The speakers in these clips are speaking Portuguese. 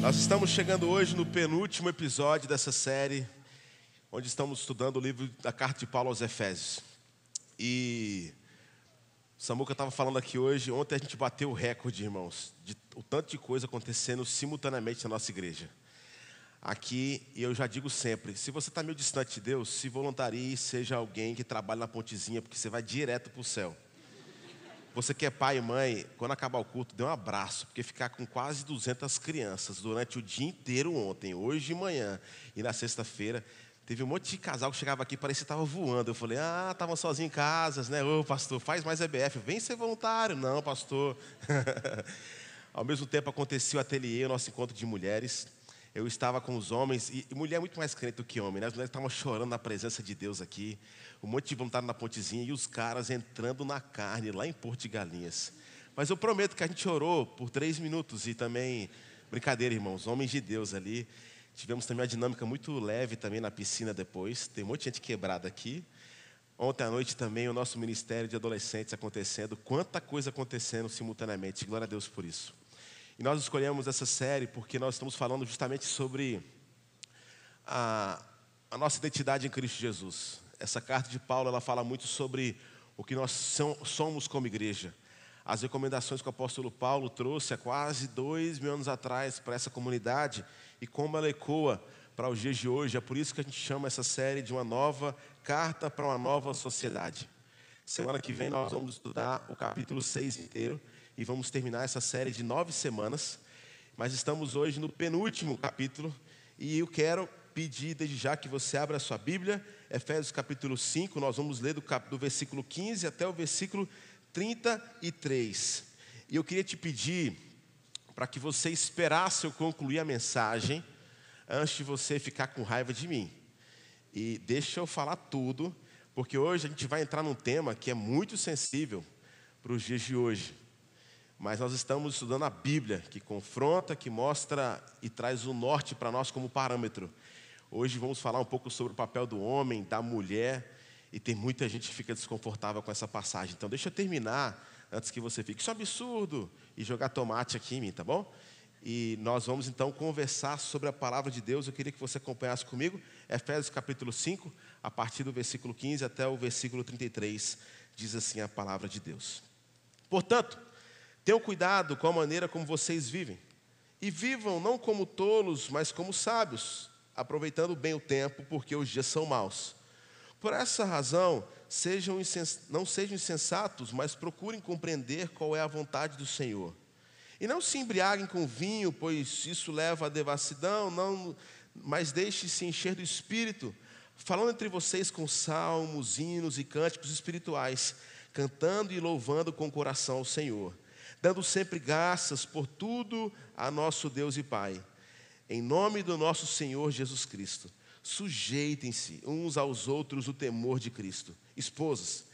Nós estamos chegando hoje no penúltimo episódio dessa série, onde estamos estudando o livro da carta de Paulo aos Efésios. E Samuca estava falando aqui hoje, ontem a gente bateu o recorde, irmãos, de o tanto de coisa acontecendo simultaneamente na nossa igreja. Aqui, e eu já digo sempre, se você está meio distante de Deus, se voluntarie, seja alguém que trabalhe na pontezinha, porque você vai direto para o céu. Você que é pai e mãe, quando acabar o culto, dê um abraço, porque ficar com quase 200 crianças durante o dia inteiro ontem, hoje de manhã e na sexta-feira, teve um monte de casal que chegava aqui, parecia que estava voando. Eu falei, ah, estavam sozinhos em casas, né? Ô, pastor, faz mais EBF, vem ser voluntário. Não, pastor. Ao mesmo tempo acontecia o ateliê, o nosso encontro de mulheres. Eu estava com os homens, e mulher é muito mais crente do que homem, né? As mulheres estavam chorando na presença de Deus aqui um monte de voluntário na pontezinha e os caras entrando na carne lá em Porto de Galinhas. Mas eu prometo que a gente orou por três minutos e também, brincadeira, irmãos, homens de Deus ali. Tivemos também uma dinâmica muito leve também na piscina depois. Tem um monte de gente quebrada aqui. Ontem à noite também o nosso ministério de adolescentes acontecendo. Quanta coisa acontecendo simultaneamente. Glória a Deus por isso. E nós escolhemos essa série porque nós estamos falando justamente sobre a, a nossa identidade em Cristo Jesus essa carta de Paulo ela fala muito sobre o que nós somos como igreja. As recomendações que o apóstolo Paulo trouxe há quase dois mil anos atrás para essa comunidade e como ela ecoa para os dias de hoje. É por isso que a gente chama essa série de uma nova carta para uma nova sociedade. Semana que vem nós vamos estudar o capítulo 6 inteiro e vamos terminar essa série de nove semanas. Mas estamos hoje no penúltimo capítulo e eu quero pedir desde já que você abra a sua Bíblia, Efésios capítulo 5, nós vamos ler do, cap, do versículo 15 até o versículo 33. E eu queria te pedir para que você esperasse eu concluir a mensagem antes de você ficar com raiva de mim. E deixa eu falar tudo, porque hoje a gente vai entrar num tema que é muito sensível para os dias de hoje. Mas nós estamos estudando a Bíblia, que confronta, que mostra e traz o norte para nós como parâmetro. Hoje vamos falar um pouco sobre o papel do homem, da mulher, e tem muita gente que fica desconfortável com essa passagem. Então, deixa eu terminar antes que você fique. Isso é absurdo! E jogar tomate aqui em mim, tá bom? E nós vamos então conversar sobre a palavra de Deus. Eu queria que você acompanhasse comigo, Efésios capítulo 5, a partir do versículo 15 até o versículo 33, diz assim a palavra de Deus. Portanto, tenham cuidado com a maneira como vocês vivem, e vivam não como tolos, mas como sábios aproveitando bem o tempo, porque os dias são maus. Por essa razão, sejam não sejam insensatos, mas procurem compreender qual é a vontade do Senhor. E não se embriaguem com vinho, pois isso leva à devassidão, não, mas deixe-se encher do Espírito, falando entre vocês com salmos, hinos e cânticos espirituais, cantando e louvando com o coração ao Senhor, dando sempre graças por tudo a nosso Deus e Pai em nome do nosso Senhor Jesus Cristo, sujeitem-se uns aos outros o temor de Cristo. Esposas,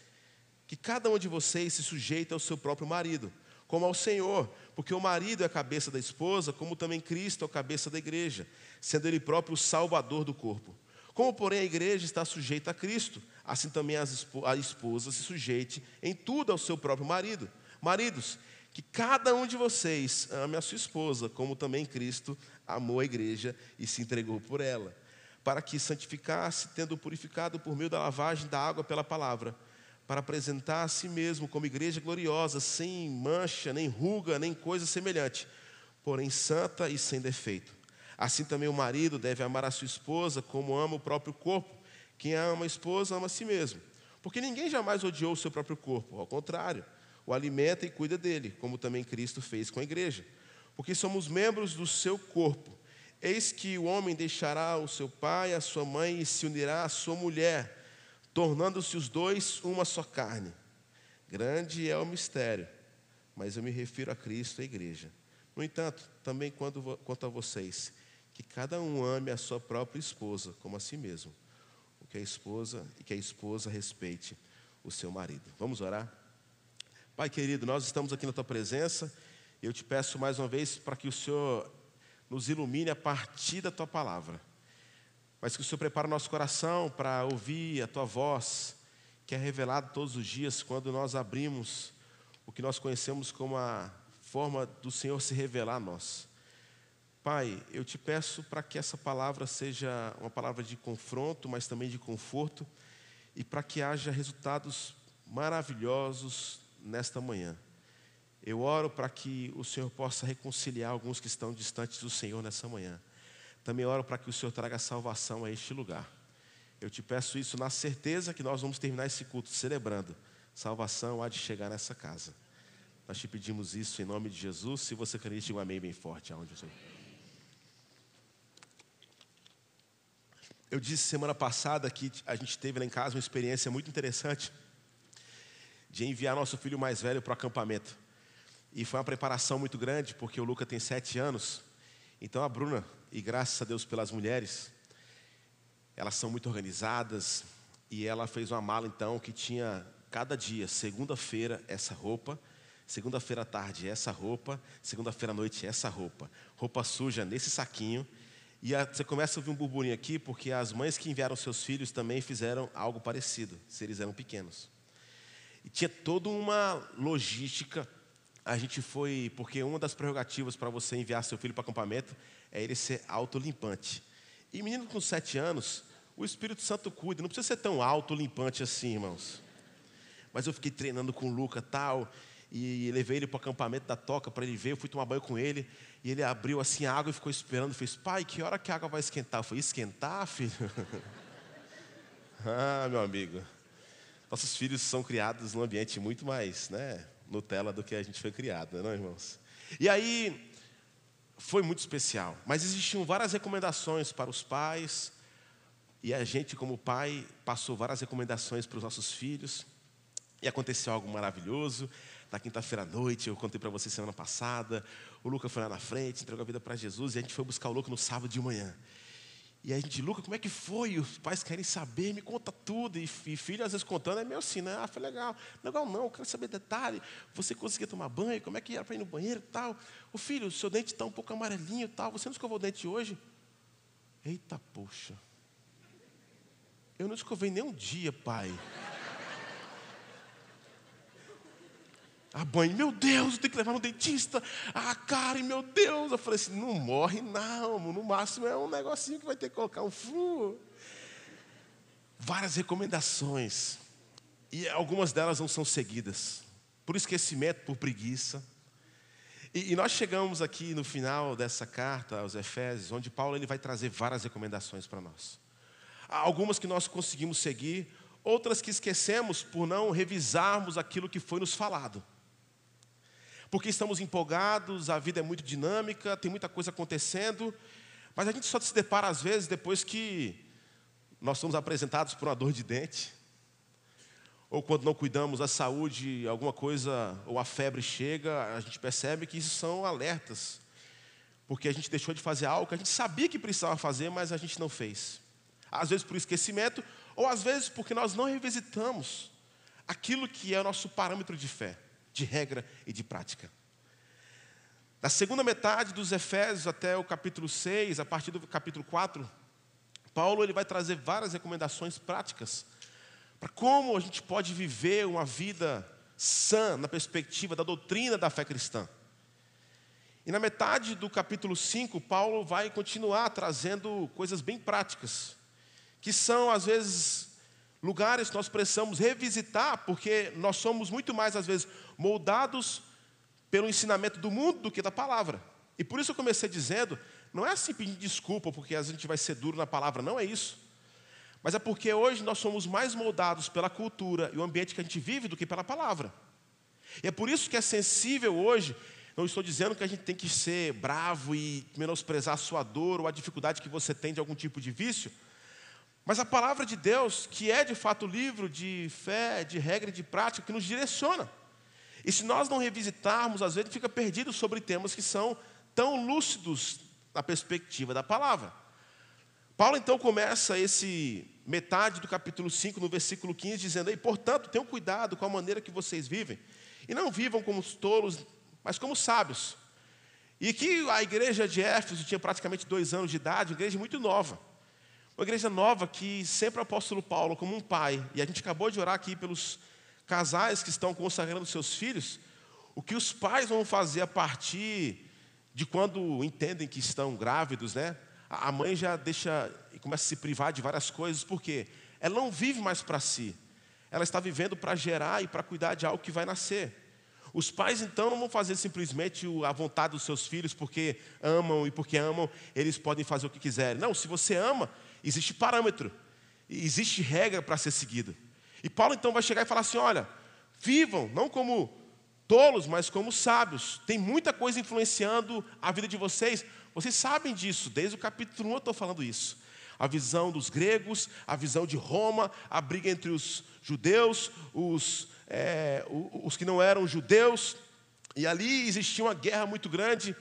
que cada um de vocês se sujeite ao seu próprio marido, como ao Senhor, porque o marido é a cabeça da esposa, como também Cristo é a cabeça da igreja, sendo ele próprio o salvador do corpo. Como, porém, a igreja está sujeita a Cristo, assim também a esposa se sujeite em tudo ao seu próprio marido. Maridos, que cada um de vocês ame a sua esposa, como também Cristo amou a igreja e se entregou por ela, para que santificasse, tendo purificado por meio da lavagem da água pela palavra, para apresentar a si mesmo como igreja gloriosa, sem mancha, nem ruga, nem coisa semelhante, porém santa e sem defeito. Assim também o marido deve amar a sua esposa como ama o próprio corpo. Quem ama a esposa ama a si mesmo. Porque ninguém jamais odiou o seu próprio corpo, ao contrário, o alimenta e cuida dele, como também Cristo fez com a igreja porque somos membros do seu corpo. Eis que o homem deixará o seu pai, a sua mãe e se unirá à sua mulher, tornando-se os dois uma só carne. Grande é o mistério, mas eu me refiro a Cristo e à igreja. No entanto, também quanto, quanto a vocês, que cada um ame a sua própria esposa como a si mesmo, o que a esposa e que a esposa respeite o seu marido. Vamos orar? Pai querido, nós estamos aqui na tua presença eu te peço mais uma vez para que o Senhor nos ilumine a partir da tua palavra, mas que o Senhor prepare o nosso coração para ouvir a tua voz, que é revelada todos os dias quando nós abrimos o que nós conhecemos como a forma do Senhor se revelar a nós. Pai, eu te peço para que essa palavra seja uma palavra de confronto, mas também de conforto, e para que haja resultados maravilhosos nesta manhã. Eu oro para que o Senhor possa reconciliar alguns que estão distantes do Senhor nessa manhã. Também oro para que o Senhor traga salvação a este lugar. Eu te peço isso na certeza que nós vamos terminar esse culto celebrando. Salvação há de chegar nessa casa. Nós te pedimos isso em nome de Jesus. Se você quer diga um amém bem forte aonde você. Eu disse semana passada que a gente teve lá em casa uma experiência muito interessante de enviar nosso filho mais velho para o acampamento. E foi uma preparação muito grande, porque o Luca tem sete anos. Então a Bruna, e graças a Deus pelas mulheres, elas são muito organizadas. E ela fez uma mala então que tinha cada dia, segunda-feira, essa roupa. Segunda-feira à tarde, essa roupa. Segunda-feira à noite, essa roupa. Roupa suja nesse saquinho. E a, você começa a ouvir um burburinho aqui, porque as mães que enviaram seus filhos também fizeram algo parecido, se eles eram pequenos. E tinha toda uma logística a gente foi, porque uma das prerrogativas para você enviar seu filho para acampamento é ele ser autolimpante. E menino com sete anos, o Espírito Santo cuida, não precisa ser tão autolimpante assim, irmãos. Mas eu fiquei treinando com o Luca tal, e levei ele para o acampamento da toca para ele ver, eu fui tomar banho com ele, e ele abriu assim a água e ficou esperando, fez, pai, que hora que a água vai esquentar? Eu falei, esquentar, filho? ah, meu amigo, nossos filhos são criados num ambiente muito mais, né, Nutella do que a gente foi criado, não, irmãos? E aí, foi muito especial, mas existiam várias recomendações para os pais, e a gente, como pai, passou várias recomendações para os nossos filhos, e aconteceu algo maravilhoso. Na quinta-feira à noite, eu contei para vocês semana passada, o Luca foi lá na frente, entregou a vida para Jesus, e a gente foi buscar o Luca no sábado de manhã. E a gente, Luca, como é que foi? Os pais querem saber, me conta tudo. E, filho, às vezes, contando, é meio assim, né? Ah, foi legal. Legal não, eu quero saber detalhe. Você conseguia tomar banho? Como é que era para ir no banheiro e tal? O filho, seu dente está um pouco amarelinho e tal. Você não escovou o dente hoje? Eita, poxa. Eu não escovei nem um dia, pai. A banho, meu Deus, eu tenho que levar no dentista. Ah, Karen, meu Deus. Eu falei assim: não morre, não. No máximo é um negocinho que vai ter que colocar um fio. Várias recomendações. E algumas delas não são seguidas. Por esquecimento, por preguiça. E, nós chegamos aqui no final dessa carta aos Efésios, onde Paulo ele vai trazer várias recomendações para nós. Algumas que nós conseguimos seguir, outras que esquecemos por não revisarmos aquilo que foi nos falado porque estamos empolgados, a vida é muito dinâmica, tem muita coisa acontecendo, mas a gente só se depara às vezes depois que nós somos apresentados por uma dor de dente, ou quando não cuidamos da saúde, alguma coisa, ou a febre chega, a gente percebe que isso são alertas, porque a gente deixou de fazer algo que a gente sabia que precisava fazer, mas a gente não fez. Às vezes por esquecimento, ou às vezes porque nós não revisitamos aquilo que é o nosso parâmetro de fé de regra e de prática. Na segunda metade dos Efésios até o capítulo 6, a partir do capítulo 4, Paulo ele vai trazer várias recomendações práticas para como a gente pode viver uma vida sã na perspectiva da doutrina da fé cristã. E na metade do capítulo 5, Paulo vai continuar trazendo coisas bem práticas, que são às vezes lugares que nós precisamos revisitar, porque nós somos muito mais, às vezes, moldados pelo ensinamento do mundo do que da palavra. E por isso eu comecei dizendo, não é assim pedir desculpa, porque a gente vai ser duro na palavra, não é isso. Mas é porque hoje nós somos mais moldados pela cultura e o ambiente que a gente vive do que pela palavra. E é por isso que é sensível hoje. Não estou dizendo que a gente tem que ser bravo e menosprezar a sua dor ou a dificuldade que você tem de algum tipo de vício. Mas a palavra de Deus, que é de fato livro de fé, de regra e de prática, que nos direciona. E se nós não revisitarmos, às vezes fica perdido sobre temas que são tão lúcidos na perspectiva da palavra. Paulo então começa esse metade do capítulo 5, no versículo 15, dizendo aí, portanto, tenham cuidado com a maneira que vocês vivem, e não vivam como tolos, mas como sábios. E que a igreja de Éfeso tinha praticamente dois anos de idade, uma igreja muito nova. Uma igreja nova que sempre o apóstolo Paulo, como um pai, e a gente acabou de orar aqui pelos casais que estão consagrando seus filhos, o que os pais vão fazer a partir de quando entendem que estão grávidos, né? A mãe já deixa e começa a se privar de várias coisas, porque ela não vive mais para si. Ela está vivendo para gerar e para cuidar de algo que vai nascer. Os pais então não vão fazer simplesmente a vontade dos seus filhos porque amam e porque amam, eles podem fazer o que quiserem. Não, se você ama, existe parâmetro, existe regra para ser seguida. E Paulo então vai chegar e falar assim: olha, vivam, não como tolos, mas como sábios. Tem muita coisa influenciando a vida de vocês. Vocês sabem disso, desde o capítulo 1 eu estou falando isso. A visão dos gregos, a visão de Roma, a briga entre os judeus, os, é, os que não eram judeus. E ali existia uma guerra muito grande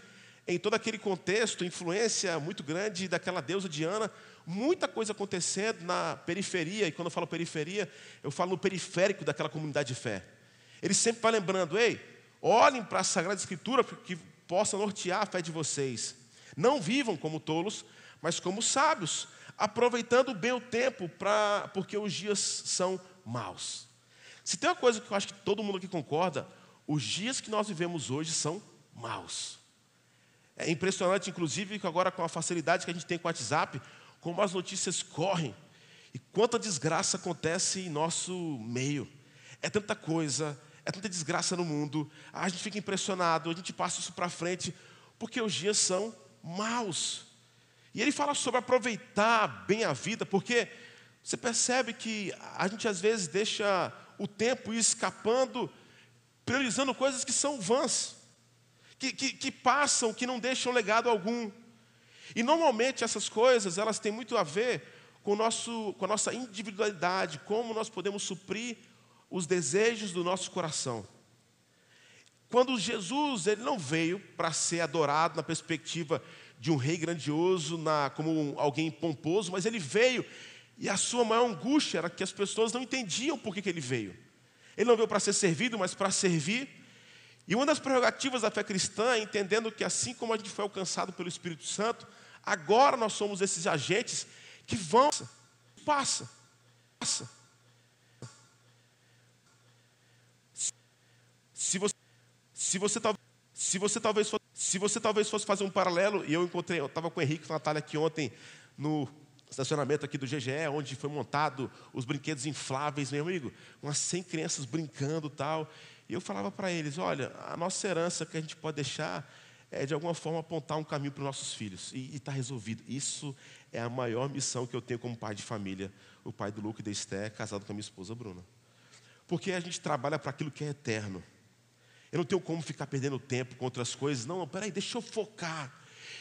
em todo aquele contexto, influência muito grande daquela deusa Diana, muita coisa acontecendo na periferia, e quando eu falo periferia, eu falo no periférico daquela comunidade de fé. Ele sempre vai lembrando: ei, olhem para a Sagrada Escritura que possa nortear a fé de vocês. Não vivam como tolos, mas como sábios, aproveitando bem o tempo, pra, porque os dias são maus. Se tem uma coisa que eu acho que todo mundo aqui concorda, os dias que nós vivemos hoje são maus. É impressionante, inclusive, que agora com a facilidade que a gente tem com o WhatsApp, como as notícias correm e quanta desgraça acontece em nosso meio. É tanta coisa, é tanta desgraça no mundo, a gente fica impressionado, a gente passa isso para frente, porque os dias são maus. E ele fala sobre aproveitar bem a vida, porque você percebe que a gente às vezes deixa o tempo ir escapando, priorizando coisas que são vãs, que, que, que passam, que não deixam legado algum. E normalmente essas coisas, elas têm muito a ver com, nosso, com a nossa individualidade, como nós podemos suprir os desejos do nosso coração. Quando Jesus ele não veio para ser adorado na perspectiva de um rei grandioso, na, como alguém pomposo, mas ele veio e a sua maior angústia era que as pessoas não entendiam por que, que ele veio. Ele não veio para ser servido, mas para servir. E uma das prerrogativas da fé cristã é entendendo que assim como a gente foi alcançado pelo Espírito Santo, agora nós somos esses agentes que vão, passa, passa, Se você, se você, se você talvez fosse, se você talvez fosse fazer um paralelo, e eu encontrei, eu estava com o Henrique e Natália aqui ontem no estacionamento aqui do GGE, onde foi montado os brinquedos infláveis, meu amigo, umas 100 crianças brincando tal. E eu falava para eles: olha, a nossa herança que a gente pode deixar é de alguma forma apontar um caminho para os nossos filhos. E está resolvido. Isso é a maior missão que eu tenho como pai de família, o pai do Luke e da Esté, casado com a minha esposa Bruna. Porque a gente trabalha para aquilo que é eterno. Eu não tenho como ficar perdendo tempo com outras coisas. Não, peraí, deixa eu focar.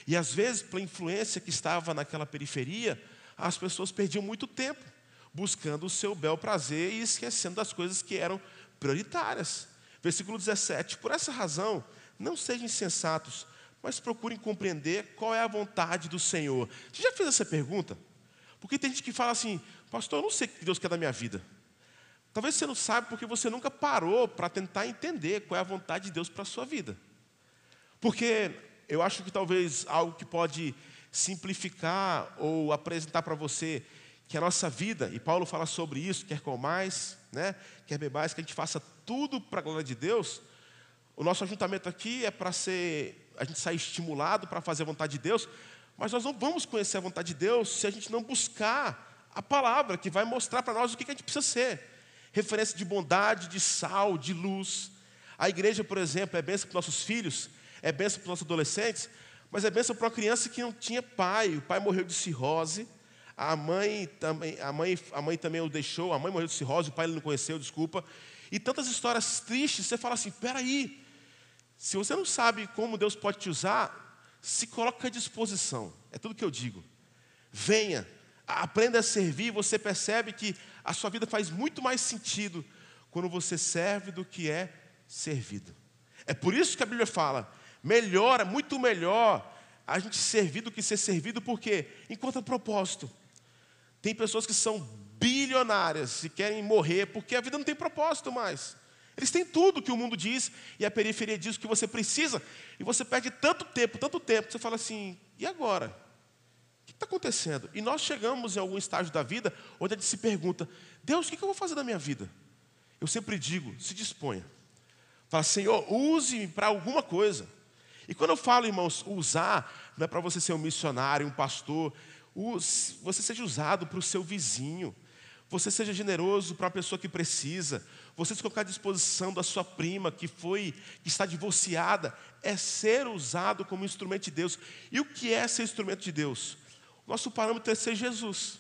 E às vezes, pela influência que estava naquela periferia, as pessoas perdiam muito tempo buscando o seu bel prazer e esquecendo das coisas que eram prioritárias. Versículo 17: Por essa razão, não sejam insensatos, mas procurem compreender qual é a vontade do Senhor. Você já fez essa pergunta? Porque tem gente que fala assim, pastor, eu não sei o que Deus quer da minha vida. Talvez você não saiba porque você nunca parou para tentar entender qual é a vontade de Deus para a sua vida. Porque eu acho que talvez algo que pode simplificar ou apresentar para você que a nossa vida, e Paulo fala sobre isso, quer comais, né, quer bebais, que a gente faça tudo para a glória de Deus. O nosso ajuntamento aqui é para ser, a gente sair estimulado para fazer a vontade de Deus, mas nós não vamos conhecer a vontade de Deus se a gente não buscar a palavra que vai mostrar para nós o que a gente precisa ser referência de bondade, de sal, de luz. A igreja, por exemplo, é bênção para nossos filhos, é bênção para nossos adolescentes, mas é bênção para uma criança que não tinha pai. O pai morreu de cirrose, a mãe também, a mãe, a mãe também o deixou, a mãe morreu de cirrose, o pai ele não conheceu, desculpa. E tantas histórias tristes, você fala assim: peraí, se você não sabe como Deus pode te usar, se coloque à disposição. É tudo que eu digo. Venha, aprenda a servir, você percebe que a sua vida faz muito mais sentido quando você serve do que é servido. É por isso que a Bíblia fala: melhor, é muito melhor a gente servir do que ser servido, porque enquanto propósito. Tem pessoas que são bilionárias e querem morrer porque a vida não tem propósito mais. Eles têm tudo que o mundo diz e a periferia diz que você precisa, e você perde tanto tempo, tanto tempo, que você fala assim: e agora? que está acontecendo? E nós chegamos em algum estágio da vida onde a gente se pergunta: Deus, o que eu vou fazer da minha vida? Eu sempre digo: se disponha. Fala, Senhor, use-me para alguma coisa. E quando eu falo, irmãos, usar, não é para você ser um missionário, um pastor, você seja usado para o seu vizinho, você seja generoso para a pessoa que precisa, você se colocar à disposição da sua prima que foi, que está divorciada, é ser usado como instrumento de Deus. E o que é ser instrumento de Deus? Nosso parâmetro é ser Jesus,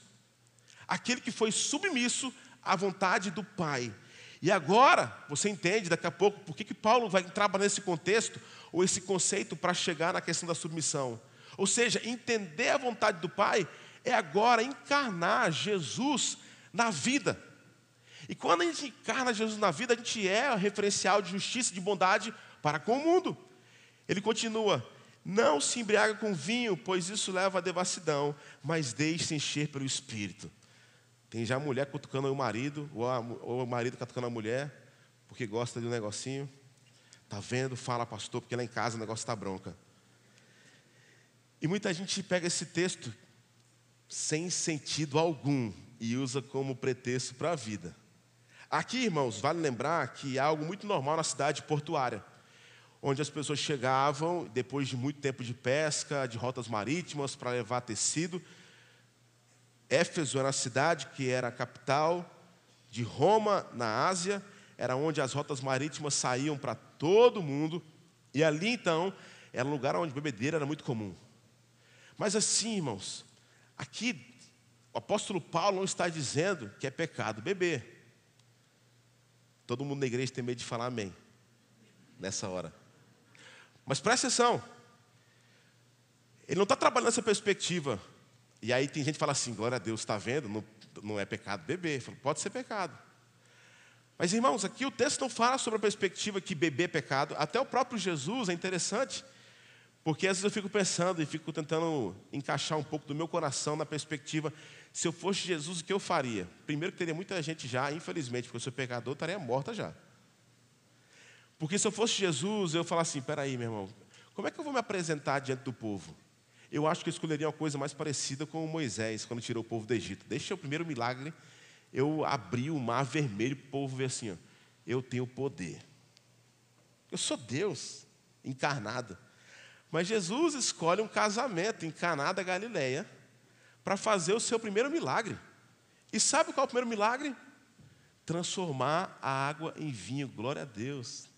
aquele que foi submisso à vontade do Pai. E agora, você entende daqui a pouco por que, que Paulo vai trabalhar nesse contexto, ou esse conceito, para chegar na questão da submissão. Ou seja, entender a vontade do Pai é agora encarnar Jesus na vida. E quando a gente encarna Jesus na vida, a gente é referencial de justiça, de bondade para com o mundo. Ele continua: Não se embriaga com vinho, pois isso leva à devassidão, mas deixe-se encher pelo Espírito. Tem já mulher cutucando o marido, ou, a, ou o marido cutucando a mulher, porque gosta de um negocinho. Tá vendo? Fala, pastor, porque lá em casa o negócio está bronca. E muita gente pega esse texto sem sentido algum e usa como pretexto para a vida. Aqui, irmãos, vale lembrar que é algo muito normal na cidade portuária, onde as pessoas chegavam, depois de muito tempo de pesca, de rotas marítimas para levar tecido. Éfeso era a cidade que era a capital de Roma, na Ásia, era onde as rotas marítimas saíam para todo mundo, e ali então era um lugar onde bebedeira era muito comum. Mas assim, irmãos, aqui o apóstolo Paulo não está dizendo que é pecado beber. Todo mundo na igreja tem medo de falar amém nessa hora. Mas presta atenção. Ele não está trabalhando nessa perspectiva. E aí tem gente que fala assim, glória a Deus, está vendo? Não, não é pecado beber. Falo, pode ser pecado. Mas irmãos, aqui o texto não fala sobre a perspectiva que beber é pecado. Até o próprio Jesus é interessante. Porque às vezes eu fico pensando e fico tentando encaixar um pouco do meu coração na perspectiva se eu fosse Jesus, o que eu faria? Primeiro que teria muita gente já, infelizmente, porque eu sou pecador, estaria morta já. Porque se eu fosse Jesus, eu falaria assim, peraí, meu irmão, como é que eu vou me apresentar diante do povo? Eu acho que eu escolheria uma coisa mais parecida com Moisés, quando tirou o povo do Egito. Deixa o primeiro milagre, eu abri o mar vermelho para o povo ver assim, ó, eu tenho poder. Eu sou Deus, encarnado. Mas Jesus escolhe um casamento em Caná da Galileia, para fazer o seu primeiro milagre. E sabe qual é o primeiro milagre? Transformar a água em vinho. Glória a Deus.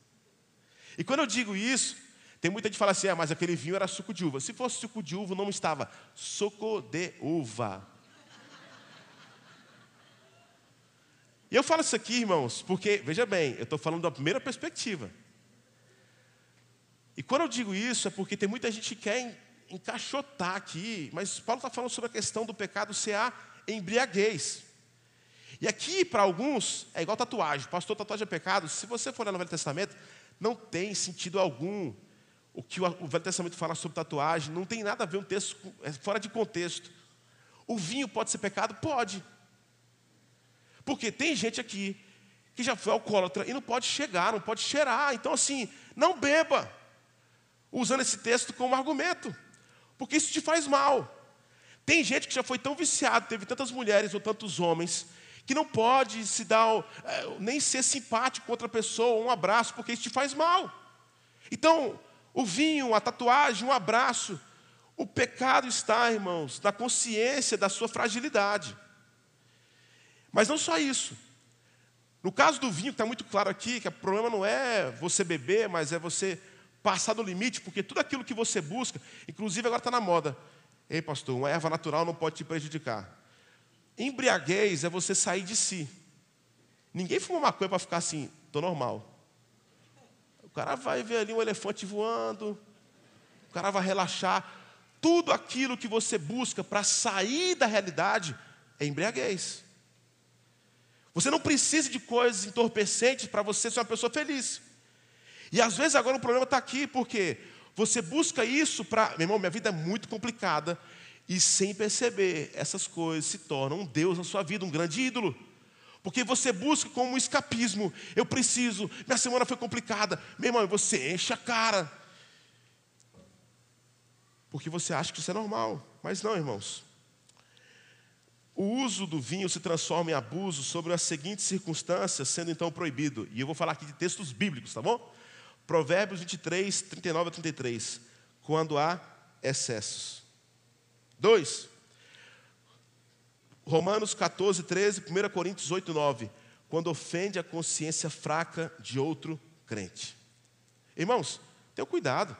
E quando eu digo isso, tem muita gente que fala assim: ah, mas aquele vinho era suco de uva. Se fosse suco de uva, não estava suco de uva. E eu falo isso aqui, irmãos, porque, veja bem, eu estou falando da primeira perspectiva. E quando eu digo isso, é porque tem muita gente que quer encaixotar aqui, mas Paulo está falando sobre a questão do pecado ser a embriaguez. E aqui, para alguns, é igual tatuagem. Pastor, tatuagem é pecado. Se você for no Velho Testamento, não tem sentido algum o que o Velho Testamento fala sobre tatuagem. Não tem nada a ver um texto é fora de contexto. O vinho pode ser pecado? Pode. Porque tem gente aqui que já foi alcoólatra e não pode chegar, não pode cheirar. Então, assim, não beba. Usando esse texto como argumento porque isso te faz mal. Tem gente que já foi tão viciado, teve tantas mulheres ou tantos homens, que não pode se dar, é, nem ser simpático com outra pessoa, um abraço, porque isso te faz mal. Então, o vinho, a tatuagem, um abraço, o pecado está, irmãos, na consciência da sua fragilidade. Mas não só isso. No caso do vinho, está muito claro aqui que o problema não é você beber, mas é você passar do limite, porque tudo aquilo que você busca, inclusive agora está na moda. Ei, pastor, uma erva natural não pode te prejudicar. Embriaguez é você sair de si. Ninguém fuma maconha para ficar assim, estou normal. O cara vai ver ali um elefante voando, o cara vai relaxar. Tudo aquilo que você busca para sair da realidade é embriaguez. Você não precisa de coisas entorpecentes para você ser uma pessoa feliz. E às vezes agora o problema está aqui, porque você busca isso para. Meu irmão, minha vida é muito complicada. E sem perceber, essas coisas se tornam um Deus na sua vida, um grande ídolo. Porque você busca como escapismo. Eu preciso, minha semana foi complicada. Meu irmão, você enche a cara. Porque você acha que isso é normal. Mas não, irmãos. O uso do vinho se transforma em abuso sobre as seguintes circunstâncias, sendo então proibido. E eu vou falar aqui de textos bíblicos, tá bom? Provérbios 23, 39 a 33. Quando há excessos. 2. Romanos 14, 13, 1 Coríntios 8, 9. Quando ofende a consciência fraca de outro crente. Irmãos, tenham cuidado.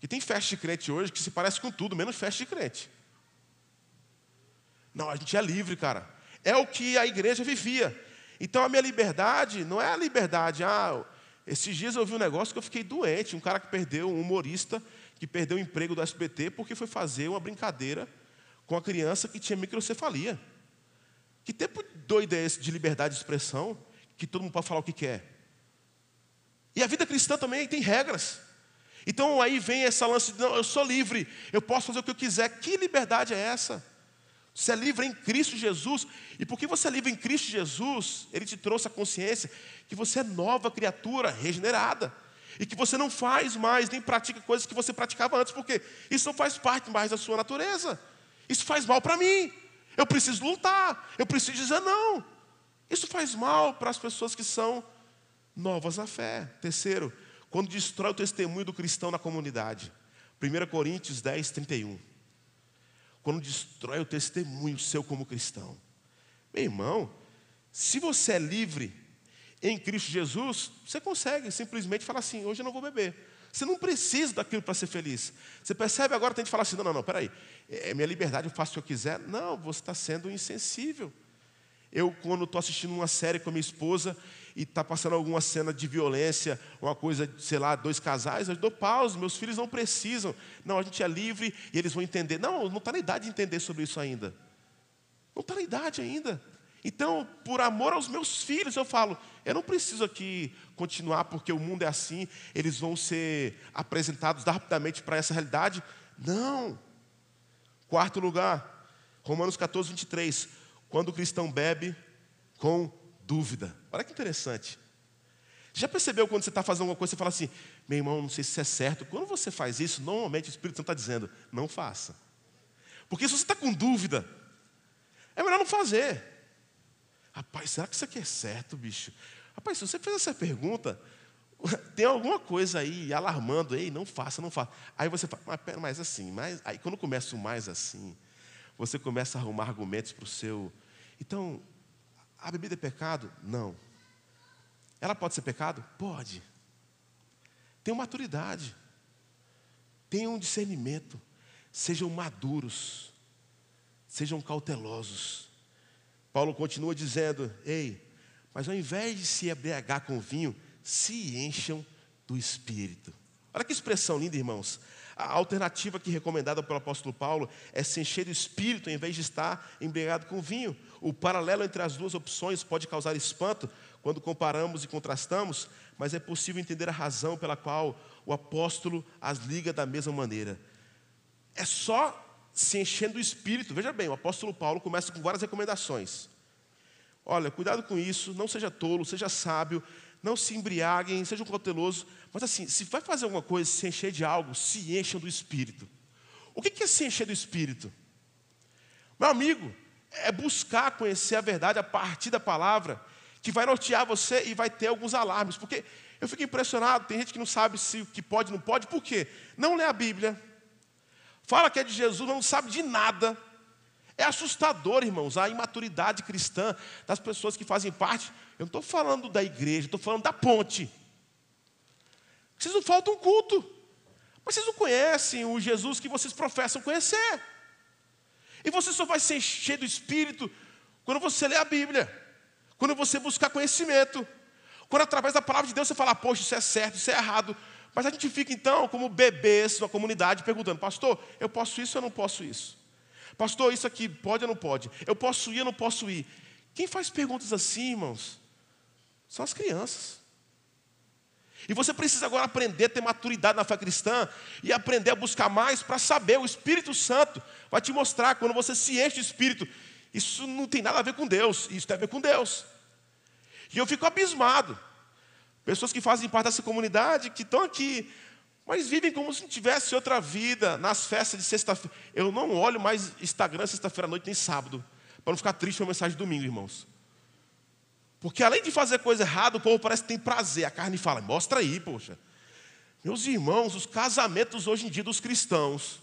Que tem festa de crente hoje que se parece com tudo, menos festa de crente. Não, a gente é livre, cara. É o que a igreja vivia. Então a minha liberdade não é a liberdade. Ah, esses dias eu vi um negócio que eu fiquei doente. Um cara que perdeu, um humorista, que perdeu o emprego do SBT porque foi fazer uma brincadeira com a criança que tinha microcefalia. Que tempo doido é esse de liberdade de expressão, que todo mundo pode falar o que quer? E a vida cristã também tem regras. Então aí vem essa lance de, não, eu sou livre, eu posso fazer o que eu quiser. Que liberdade é essa? Você é livre em Cristo Jesus. E porque você é livre em Cristo Jesus, Ele te trouxe a consciência que você é nova criatura, regenerada. E que você não faz mais, nem pratica coisas que você praticava antes, porque isso não faz parte mais da sua natureza. Isso faz mal para mim. Eu preciso lutar, eu preciso dizer não. Isso faz mal para as pessoas que são novas na fé. Terceiro, quando destrói o testemunho do cristão na comunidade. 1 Coríntios 10, 31 quando destrói o testemunho seu como cristão. Meu irmão, se você é livre em Cristo Jesus, você consegue simplesmente falar assim: hoje eu não vou beber. Você não precisa daquilo para ser feliz. Você percebe agora, tem que falar assim: não, não, não, peraí, é minha liberdade, eu faço o que eu quiser. Não, você está sendo insensível. Eu, quando estou assistindo uma série com a minha esposa e está passando alguma cena de violência, uma coisa, sei lá, dois casais, eu dou pausa, meus filhos não precisam. Não, a gente é livre e eles vão entender. Não, não está na idade de entender sobre isso ainda. Não está na idade ainda. Então, por amor aos meus filhos, eu falo, eu não preciso aqui continuar porque o mundo é assim, eles vão ser apresentados rapidamente para essa realidade. Não. Quarto lugar, Romanos 14, 23. Quando o cristão bebe com dúvida. Olha que interessante. Já percebeu quando você está fazendo alguma coisa, você fala assim, meu irmão, não sei se isso é certo. Quando você faz isso, normalmente o Espírito Santo está dizendo, não faça. Porque se você está com dúvida, é melhor não fazer. Rapaz, será que isso aqui é certo, bicho? Rapaz, se você fez essa pergunta, tem alguma coisa aí alarmando, ei, não faça, não faça. Aí você fala, mas pera, mais assim, mas aí quando começa o mais assim, você começa a arrumar argumentos para o seu. Então, a bebida é pecado? Não. Ela pode ser pecado? Pode. Tenham maturidade. Tenham discernimento. Sejam maduros. Sejam cautelosos. Paulo continua dizendo: Ei, mas ao invés de se embriagar com vinho, se encham do espírito. Olha que expressão linda, irmãos. A alternativa aqui recomendada pelo apóstolo Paulo é se encher do espírito em vez de estar embriagado com vinho. O paralelo entre as duas opções pode causar espanto quando comparamos e contrastamos, mas é possível entender a razão pela qual o apóstolo as liga da mesma maneira. É só se enchendo do espírito. Veja bem, o apóstolo Paulo começa com várias recomendações. Olha, cuidado com isso, não seja tolo, seja sábio, não se embriaguem, sejam cautelosos. Mas assim, se vai fazer alguma coisa, se encher de algo, se encham do Espírito. O que é se encher do Espírito? Meu amigo, é buscar conhecer a verdade a partir da palavra, que vai nortear você e vai ter alguns alarmes. Porque eu fico impressionado, tem gente que não sabe se o que pode não pode, por quê? Não lê a Bíblia, fala que é de Jesus, não sabe de nada. É assustador, irmãos, a imaturidade cristã das pessoas que fazem parte. Eu não estou falando da igreja, estou falando da ponte. Vocês não faltam culto, mas vocês não conhecem o Jesus que vocês professam conhecer. E você só vai se encher do Espírito quando você lê a Bíblia, quando você buscar conhecimento, quando através da palavra de Deus você falar, poxa, isso é certo, isso é errado. Mas a gente fica então como bebês na comunidade perguntando, pastor, eu posso isso ou não posso isso? Pastor, isso aqui pode ou não pode? Eu posso ir ou não posso ir? Quem faz perguntas assim, irmãos? São as crianças. E você precisa agora aprender a ter maturidade na fé cristã e aprender a buscar mais para saber. O Espírito Santo vai te mostrar quando você se enche de Espírito. Isso não tem nada a ver com Deus, isso tem a ver com Deus. E eu fico abismado. Pessoas que fazem parte dessa comunidade, que estão aqui, mas vivem como se não tivesse outra vida nas festas de sexta-feira. Eu não olho mais Instagram sexta-feira à noite nem sábado, para não ficar triste com a mensagem de domingo, irmãos. Porque além de fazer coisa errada, o povo parece que tem prazer. A carne fala, mostra aí, poxa. Meus irmãos, os casamentos hoje em dia dos cristãos,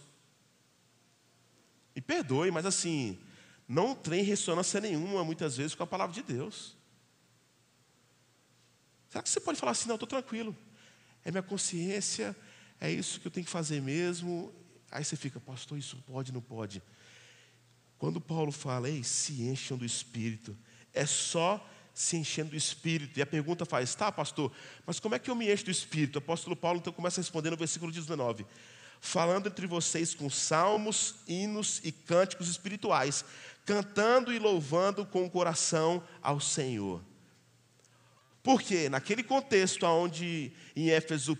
me perdoe, mas assim, não tem ressonância nenhuma, muitas vezes, com a palavra de Deus. Será que você pode falar assim, não, estou tranquilo, é minha consciência, é isso que eu tenho que fazer mesmo. Aí você fica, pastor, isso pode, não pode. Quando Paulo fala, ei, se encham do Espírito, é só se enchendo do Espírito. E a pergunta faz, tá, pastor, mas como é que eu me encho do Espírito? O apóstolo Paulo então começa a responder no versículo 19: falando entre vocês com salmos, hinos e cânticos espirituais, cantando e louvando com o coração ao Senhor. Porque naquele contexto onde em Éfeso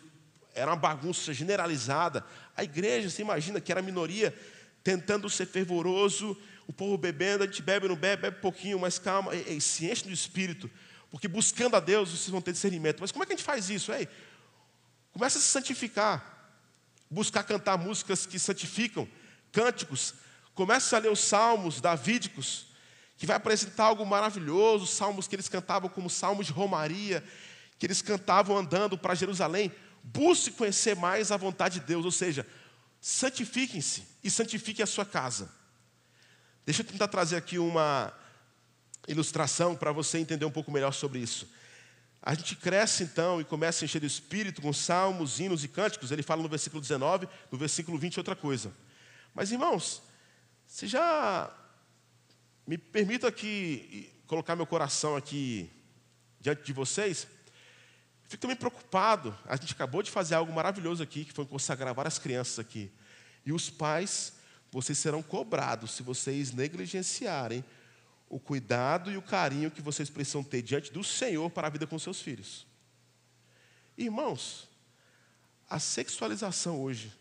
era uma bagunça generalizada, a igreja, você imagina que era a minoria tentando ser fervoroso, o povo bebendo, a gente bebe, não bebe, bebe pouquinho, mas calma, e, e, se enche do espírito, porque buscando a Deus vocês vão ter discernimento. Mas como é que a gente faz isso? Ei, começa a se santificar, buscar cantar músicas que santificam, cânticos, começa a ler os salmos davídicos, que vai apresentar algo maravilhoso, salmos que eles cantavam como salmos de romaria, que eles cantavam andando para Jerusalém. Busque conhecer mais a vontade de Deus, ou seja, santifiquem-se e santifiquem a sua casa. Deixa eu tentar trazer aqui uma ilustração para você entender um pouco melhor sobre isso. A gente cresce então e começa a encher do espírito com salmos, hinos e cânticos. Ele fala no versículo 19, no versículo 20 outra coisa. Mas irmãos, você já me permita aqui colocar meu coração aqui diante de vocês. Fico também preocupado. A gente acabou de fazer algo maravilhoso aqui, que foi consagrar várias crianças aqui. E os pais, vocês serão cobrados se vocês negligenciarem o cuidado e o carinho que vocês precisam ter diante do Senhor para a vida com seus filhos. Irmãos, a sexualização hoje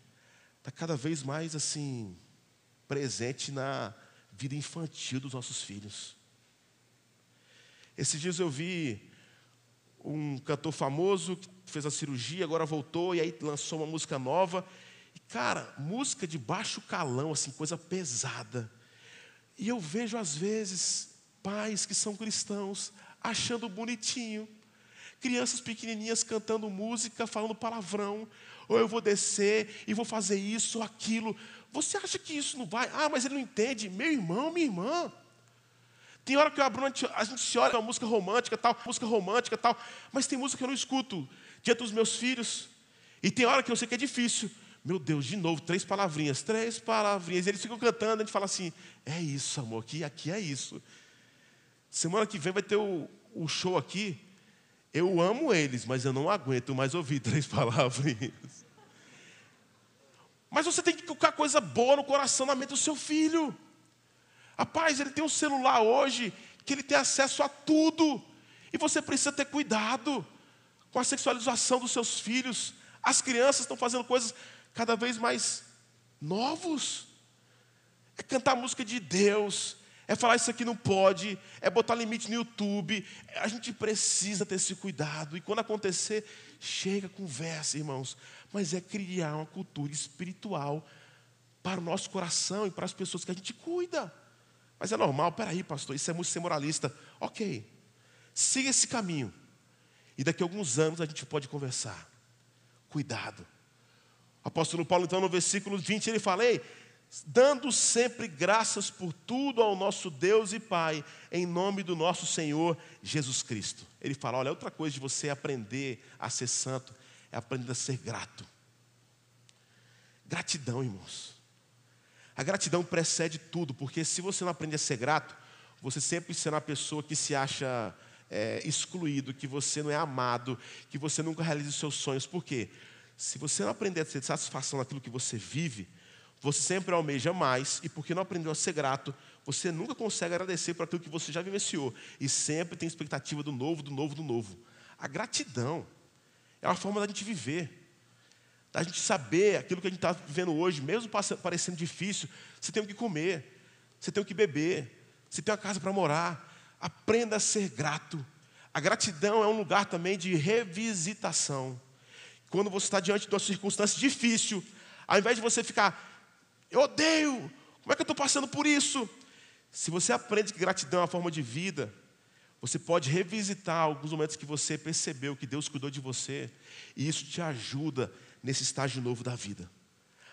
está cada vez mais assim presente na vida infantil dos nossos filhos. Esses dias eu vi um cantor famoso que fez a cirurgia, agora voltou e aí lançou uma música nova. E, cara, música de baixo calão, assim, coisa pesada. E eu vejo, às vezes, pais que são cristãos achando bonitinho. Crianças pequenininhas cantando música, falando palavrão. Ou eu vou descer e vou fazer isso ou aquilo. Você acha que isso não vai? Ah, mas ele não entende. Meu irmão, minha irmã. Tem hora que eu abro, a gente se olha uma música romântica, tal, música romântica, tal, mas tem música que eu não escuto diante dos meus filhos. E tem hora que eu sei que é difícil. Meu Deus, de novo, três palavrinhas, três palavrinhas. Eles ficam cantando, a gente fala assim: é isso, amor, aqui, aqui é isso. Semana que vem vai ter o, o show aqui. Eu amo eles, mas eu não aguento mais ouvir três palavrinhas. Mas você tem que colocar coisa boa no coração, na mente do seu filho. Rapaz, ele tem um celular hoje que ele tem acesso a tudo. E você precisa ter cuidado com a sexualização dos seus filhos. As crianças estão fazendo coisas cada vez mais novos. É cantar música de Deus, é falar isso aqui não pode, é botar limite no YouTube. A gente precisa ter esse cuidado. E quando acontecer, chega, conversa, irmãos. Mas é criar uma cultura espiritual para o nosso coração e para as pessoas que a gente cuida. Mas é normal, peraí, pastor, isso é muito ser moralista. Ok, siga esse caminho. E daqui a alguns anos a gente pode conversar. Cuidado. Apóstolo Paulo, então, no versículo 20, ele fala: Ei, dando sempre graças por tudo ao nosso Deus e Pai, em nome do nosso Senhor Jesus Cristo. Ele fala: olha, outra coisa de você aprender a ser santo é aprender a ser grato. Gratidão, irmãos. A gratidão precede tudo, porque se você não aprende a ser grato, você sempre será uma pessoa que se acha é, excluído, que você não é amado, que você nunca realiza os seus sonhos. Por quê? Se você não aprender a ter satisfação naquilo que você vive, você sempre almeja mais, e porque não aprendeu a ser grato, você nunca consegue agradecer por aquilo que você já vivenciou, e sempre tem expectativa do novo, do novo, do novo. A gratidão é uma forma da gente viver da gente saber aquilo que a gente está vivendo hoje, mesmo parecendo difícil, você tem o que comer, você tem o que beber, você tem uma casa para morar. Aprenda a ser grato. A gratidão é um lugar também de revisitação. Quando você está diante de uma circunstância difícil, ao invés de você ficar, eu odeio, como é que eu estou passando por isso? Se você aprende que gratidão é uma forma de vida, você pode revisitar alguns momentos que você percebeu que Deus cuidou de você, e isso te ajuda nesse estágio novo da vida,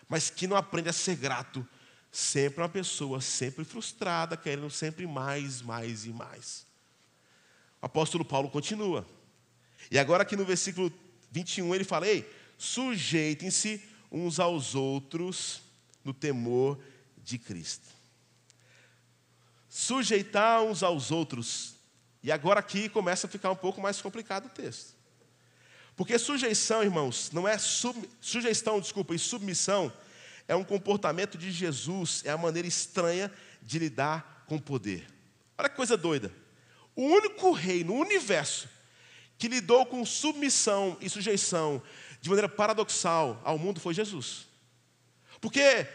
mas que não aprende a ser grato, sempre uma pessoa sempre frustrada, querendo sempre mais, mais e mais. O apóstolo Paulo continua. E agora aqui no versículo 21 ele fala: Ei, sujeitem-se uns aos outros no temor de Cristo. Sujeitar uns aos outros. E agora aqui começa a ficar um pouco mais complicado o texto. Porque sujeição, irmãos, não é sub, sujeição, desculpa, e submissão é um comportamento de Jesus, é a maneira estranha de lidar com o poder. Olha que coisa doida. O único rei no universo que lidou com submissão e sujeição de maneira paradoxal ao mundo foi Jesus. Porque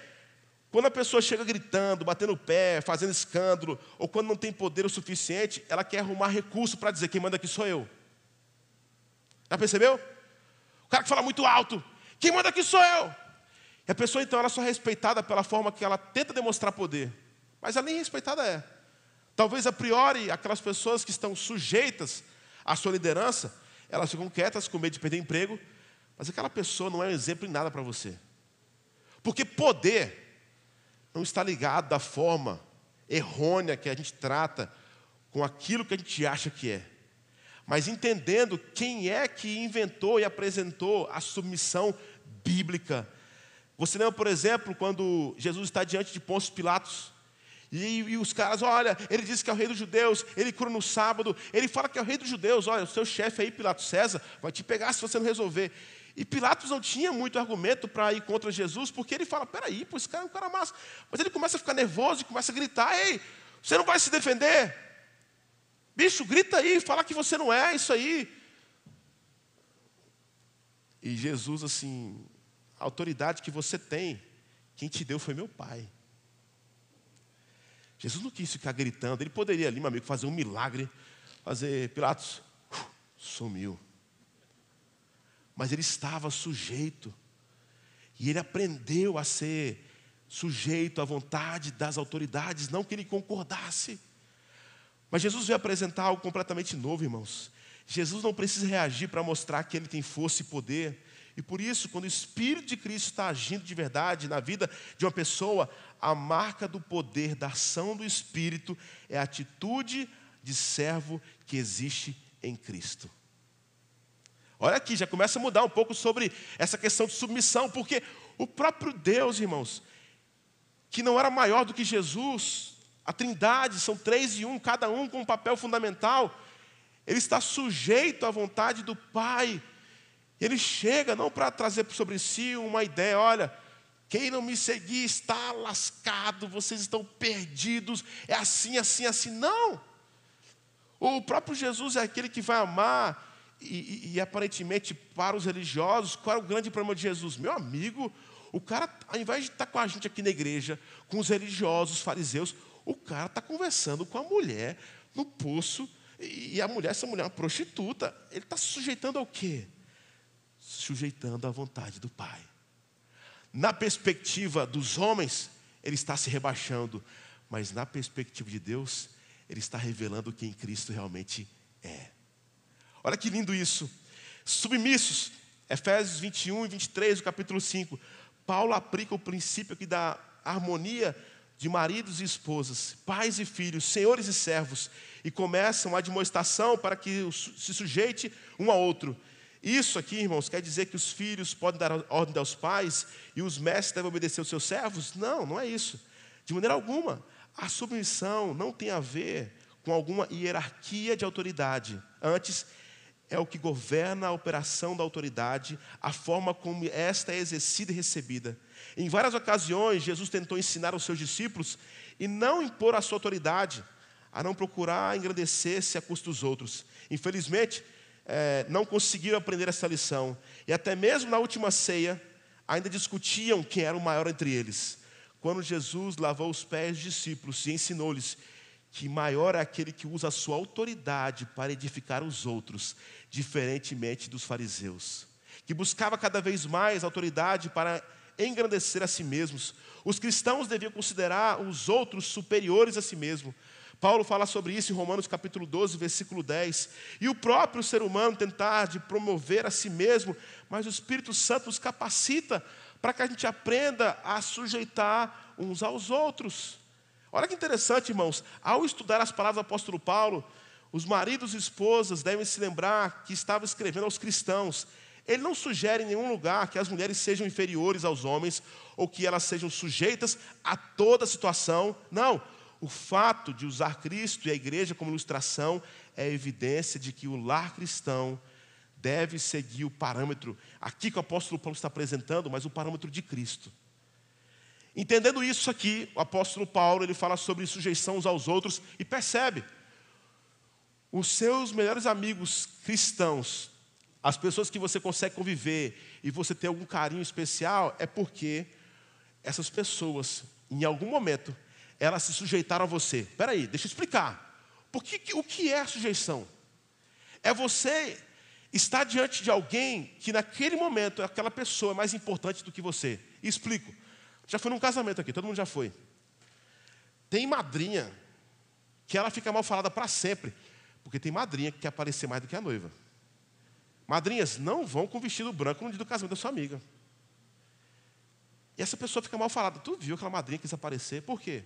quando a pessoa chega gritando, batendo o pé, fazendo escândalo, ou quando não tem poder o suficiente, ela quer arrumar recurso para dizer: quem manda aqui sou eu. Já percebeu? O cara que fala muito alto, quem manda aqui sou eu. E a pessoa então ela só é respeitada pela forma que ela tenta demonstrar poder, mas ela nem respeitada é. Talvez a priori aquelas pessoas que estão sujeitas à sua liderança, elas ficam quietas com medo de perder emprego, mas aquela pessoa não é um exemplo em nada para você. Porque poder não está ligado da forma errônea que a gente trata com aquilo que a gente acha que é mas entendendo quem é que inventou e apresentou a submissão bíblica. Você lembra, por exemplo, quando Jesus está diante de Pôncio Pilatos, e, e, os caras, olha, ele disse que é o rei dos judeus, ele cura no sábado, ele fala que é o rei dos judeus, olha, o seu chefe aí, Pilatos César, vai te pegar se você não resolver. E Pilatos não tinha muito argumento para ir contra Jesus, porque ele fala, peraí, pô, esse cara é um cara massa. Mas ele começa a ficar nervoso e começa a gritar, ei, você não vai se defender? Bicho, grita aí, fala que você não é isso aí. E Jesus, assim, a autoridade que você tem, quem te deu foi meu Pai. Jesus não quis ficar gritando, ele poderia ali, meu amigo, fazer um milagre, fazer Pilatos, uh, sumiu. Mas ele estava sujeito, e ele aprendeu a ser sujeito à vontade das autoridades, não que ele concordasse. Mas Jesus veio apresentar algo completamente novo, irmãos. Jesus não precisa reagir para mostrar que ele tem força e poder. E por isso, quando o Espírito de Cristo está agindo de verdade na vida de uma pessoa, a marca do poder da ação do Espírito é a atitude de servo que existe em Cristo. Olha aqui, já começa a mudar um pouco sobre essa questão de submissão, porque o próprio Deus, irmãos, que não era maior do que Jesus, a trindade, são três e um, cada um com um papel fundamental. Ele está sujeito à vontade do Pai. Ele chega não para trazer sobre si uma ideia, olha, quem não me seguir está lascado, vocês estão perdidos, é assim, assim, assim. Não! O próprio Jesus é aquele que vai amar, e, e, e, aparentemente para os religiosos, qual é o grande problema de Jesus? Meu amigo, o cara, ao invés de estar com a gente aqui na igreja, com os religiosos, os fariseus, o cara está conversando com a mulher no poço, e a mulher, essa mulher é uma prostituta. Ele está sujeitando ao quê? Sujeitando à vontade do Pai. Na perspectiva dos homens, ele está se rebaixando, mas na perspectiva de Deus, ele está revelando quem Cristo realmente é. Olha que lindo isso. Submissos, Efésios 21 e 23, do capítulo 5. Paulo aplica o princípio aqui da harmonia de maridos e esposas, pais e filhos, senhores e servos, e começam a demonstração para que se sujeite um ao outro. Isso aqui, irmãos, quer dizer que os filhos podem dar ordem aos pais e os mestres devem obedecer aos seus servos? Não, não é isso. De maneira alguma. A submissão não tem a ver com alguma hierarquia de autoridade. Antes, é o que governa a operação da autoridade, a forma como esta é exercida e recebida. Em várias ocasiões, Jesus tentou ensinar aos seus discípulos e não impor a sua autoridade, a não procurar engrandecer-se a custo dos outros. Infelizmente, é, não conseguiram aprender essa lição. E até mesmo na última ceia, ainda discutiam quem era o maior entre eles. Quando Jesus lavou os pés dos discípulos e ensinou-lhes que maior é aquele que usa a sua autoridade para edificar os outros, diferentemente dos fariseus, que buscava cada vez mais autoridade para engrandecer a si mesmos. Os cristãos deviam considerar os outros superiores a si mesmo, Paulo fala sobre isso em Romanos capítulo 12, versículo 10. E o próprio ser humano tentar de promover a si mesmo, mas o Espírito Santo nos capacita para que a gente aprenda a sujeitar uns aos outros. Olha que interessante, irmãos. Ao estudar as palavras do apóstolo Paulo, os maridos e esposas devem se lembrar que estava escrevendo aos cristãos. Ele não sugere em nenhum lugar que as mulheres sejam inferiores aos homens ou que elas sejam sujeitas a toda situação. Não. O fato de usar Cristo e a igreja como ilustração é evidência de que o lar cristão deve seguir o parâmetro, aqui que o apóstolo Paulo está apresentando, mas o parâmetro de Cristo. Entendendo isso aqui, o apóstolo Paulo ele fala sobre sujeição uns aos outros e percebe os seus melhores amigos cristãos, as pessoas que você consegue conviver e você ter algum carinho especial, é porque essas pessoas, em algum momento, elas se sujeitaram a você. Espera aí, deixa eu explicar. Porque, o que é sujeição? É você estar diante de alguém que naquele momento aquela pessoa é mais importante do que você. E explico. Já foi num casamento aqui, todo mundo já foi. Tem madrinha que ela fica mal falada para sempre. Porque tem madrinha que quer aparecer mais do que a noiva. Madrinhas não vão com vestido branco no dia do casamento da sua amiga. E essa pessoa fica mal falada. Tu viu aquela madrinha que quis aparecer? Por quê?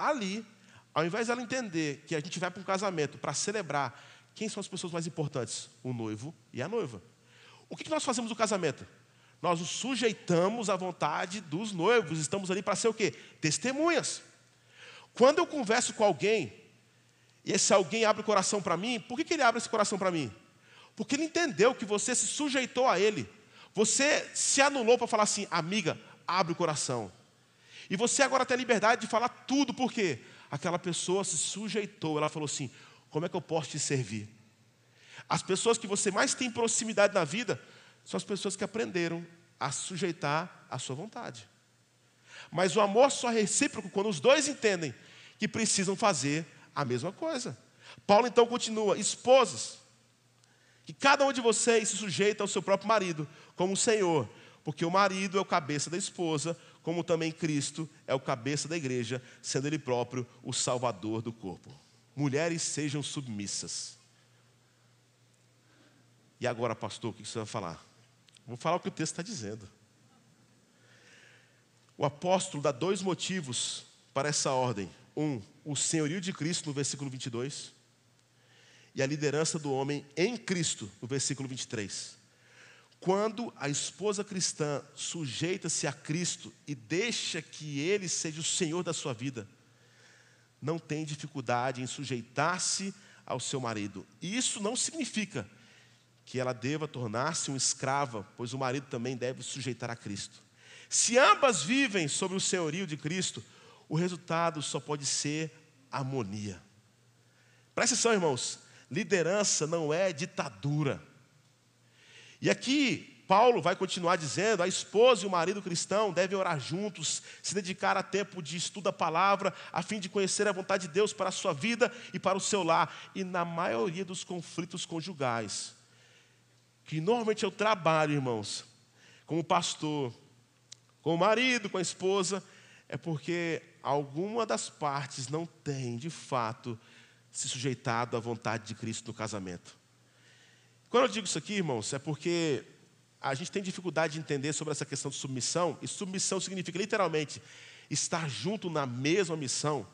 Ali, ao invés dela entender que a gente vai para um casamento para celebrar quem são as pessoas mais importantes? O noivo e a noiva. O que nós fazemos no casamento? Nós nos sujeitamos à vontade dos noivos. Estamos ali para ser o quê? Testemunhas. Quando eu converso com alguém e esse alguém abre o coração para mim, por que, que ele abre esse coração para mim? Porque ele entendeu que você se sujeitou a ele. Você se anulou para falar assim, amiga, abre o coração. E você agora tem a liberdade de falar tudo, por quê? Aquela pessoa se sujeitou, ela falou assim: como é que eu posso te servir? As pessoas que você mais tem proximidade na vida são as pessoas que aprenderam a sujeitar à sua vontade. Mas o amor só é recíproco quando os dois entendem que precisam fazer a mesma coisa. Paulo então continua: esposas, que cada um de vocês se sujeita ao seu próprio marido, como o Senhor, porque o marido é o cabeça da esposa, como também Cristo é o cabeça da igreja, sendo ele próprio o salvador do corpo. Mulheres sejam submissas. E agora, pastor, o que você vai falar? Vou falar o que o texto está dizendo. O apóstolo dá dois motivos para essa ordem. Um, o senhorio de Cristo, no versículo 22, e a liderança do homem em Cristo, no versículo 23. Quando a esposa cristã sujeita-se a Cristo e deixa que Ele seja o Senhor da sua vida, não tem dificuldade em sujeitar-se ao seu marido. E isso não significa que ela deva tornar-se uma escrava, pois o marido também deve sujeitar a Cristo. Se ambas vivem sob o senhorio de Cristo, o resultado só pode ser harmonia. Presta atenção, irmãos. Liderança não é ditadura. E aqui Paulo vai continuar dizendo: a esposa e o marido cristão devem orar juntos, se dedicar a tempo de estudo da palavra, a fim de conhecer a vontade de Deus para a sua vida e para o seu lar. E na maioria dos conflitos conjugais, que normalmente eu trabalho, irmãos, como pastor, com o marido, com a esposa, é porque alguma das partes não tem, de fato, se sujeitado à vontade de Cristo no casamento. Quando eu digo isso aqui, irmãos, é porque a gente tem dificuldade de entender sobre essa questão de submissão, e submissão significa literalmente estar junto na mesma missão.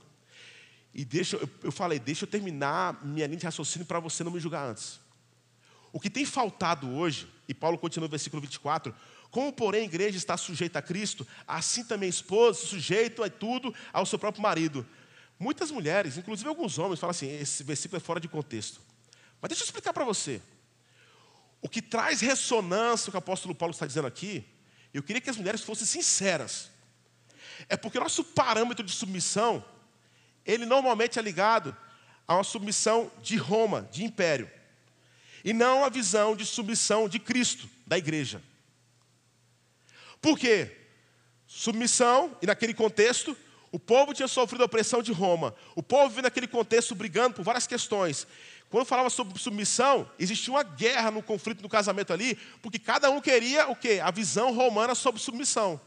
E deixa, eu, eu falei, deixa eu terminar minha linha de raciocínio para você não me julgar antes. O que tem faltado hoje, e Paulo continua no versículo 24, como, porém, a igreja está sujeita a Cristo, assim também se sujeita a tudo ao seu próprio marido. Muitas mulheres, inclusive alguns homens, falam assim: esse versículo é fora de contexto. Mas deixa eu explicar para você. O que traz ressonância o que o apóstolo Paulo está dizendo aqui, eu queria que as mulheres fossem sinceras. É porque o nosso parâmetro de submissão, ele normalmente é ligado a uma submissão de Roma, de império, e não a visão de submissão de Cristo, da igreja. Por quê? Submissão, e naquele contexto, o povo tinha sofrido a opressão de Roma. O povo vivia naquele contexto brigando por várias questões. Quando falava sobre submissão, existia uma guerra no conflito do casamento ali, porque cada um queria o quê? A visão romana sobre submissão.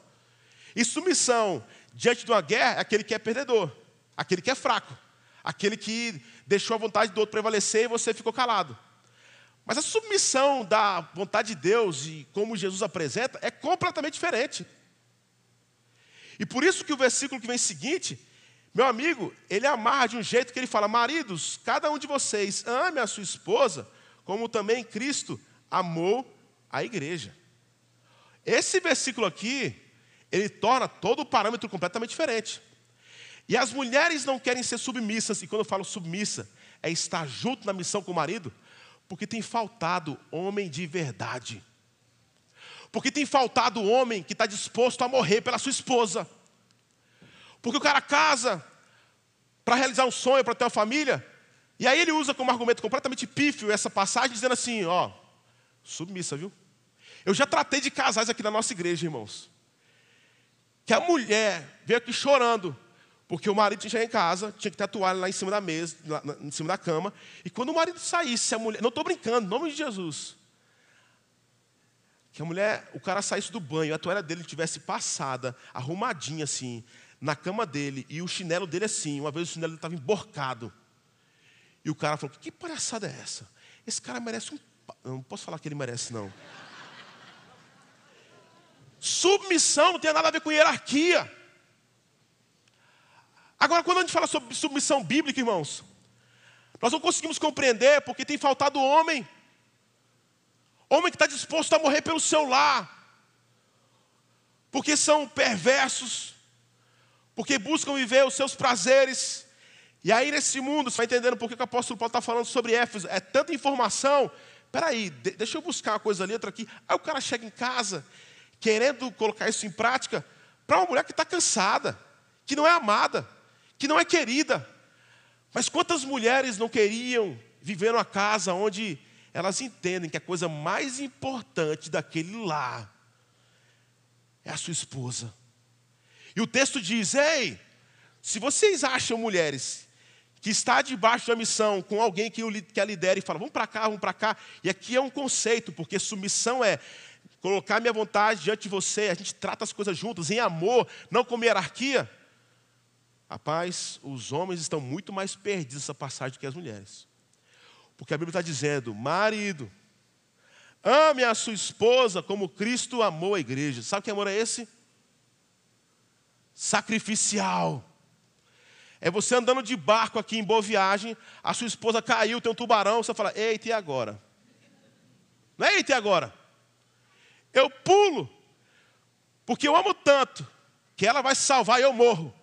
E submissão diante de uma guerra é aquele que é perdedor, aquele que é fraco, aquele que deixou a vontade do outro prevalecer e você ficou calado. Mas a submissão da vontade de Deus e como Jesus apresenta é completamente diferente. E por isso que o versículo que vem seguinte, meu amigo, ele amarra de um jeito que ele fala: Maridos, cada um de vocês ame a sua esposa, como também Cristo amou a igreja. Esse versículo aqui, ele torna todo o parâmetro completamente diferente. E as mulheres não querem ser submissas, e quando eu falo submissa, é estar junto na missão com o marido, porque tem faltado homem de verdade. Porque tem faltado homem que está disposto a morrer pela sua esposa. Porque o cara casa para realizar um sonho, para ter uma família, e aí ele usa como argumento completamente pífio essa passagem, dizendo assim: ó, submissa, viu? Eu já tratei de casais aqui na nossa igreja, irmãos. Que a mulher veio aqui chorando, porque o marido tinha em casa, tinha que ter a toalha lá em cima da mesa, lá, em cima da cama. E quando o marido saísse, a mulher. Não estou brincando, em nome de Jesus. Que a mulher, o cara saísse do banho, a toalha dele tivesse passada, arrumadinha assim, na cama dele, e o chinelo dele assim. Uma vez o chinelo estava emborcado. E o cara falou: Que palhaçada é essa? Esse cara merece um. Não posso falar que ele merece, não. Submissão não tem nada a ver com hierarquia. Agora, quando a gente fala sobre submissão bíblica, irmãos, nós não conseguimos compreender porque tem faltado homem. Homem que está disposto a morrer pelo seu lar. Porque são perversos. Porque buscam viver os seus prazeres. E aí, nesse mundo, você vai entendendo por que o apóstolo Paulo está falando sobre Éfeso. É tanta informação. Peraí, deixa eu buscar uma coisa ali, outra aqui. Aí o cara chega em casa querendo colocar isso em prática para uma mulher que está cansada, que não é amada, que não é querida. Mas quantas mulheres não queriam viver numa casa onde elas entendem que a coisa mais importante daquele lar é a sua esposa. E o texto diz: Ei, se vocês acham mulheres que está debaixo da missão com alguém que, que a lidera e fala, vamos para cá, vamos para cá, e aqui é um conceito, porque submissão é colocar minha vontade diante de você, a gente trata as coisas juntas, em amor, não como hierarquia. Rapaz, os homens estão muito mais perdidos nessa passagem do que as mulheres. Porque a Bíblia está dizendo, marido, ame a sua esposa como Cristo amou a igreja. Sabe que amor é esse? Sacrificial. É você andando de barco aqui em boa viagem, a sua esposa caiu, tem um tubarão, você fala, eita, e agora? Não é eita, e agora? eu pulo, porque eu amo tanto que ela vai salvar e eu morro.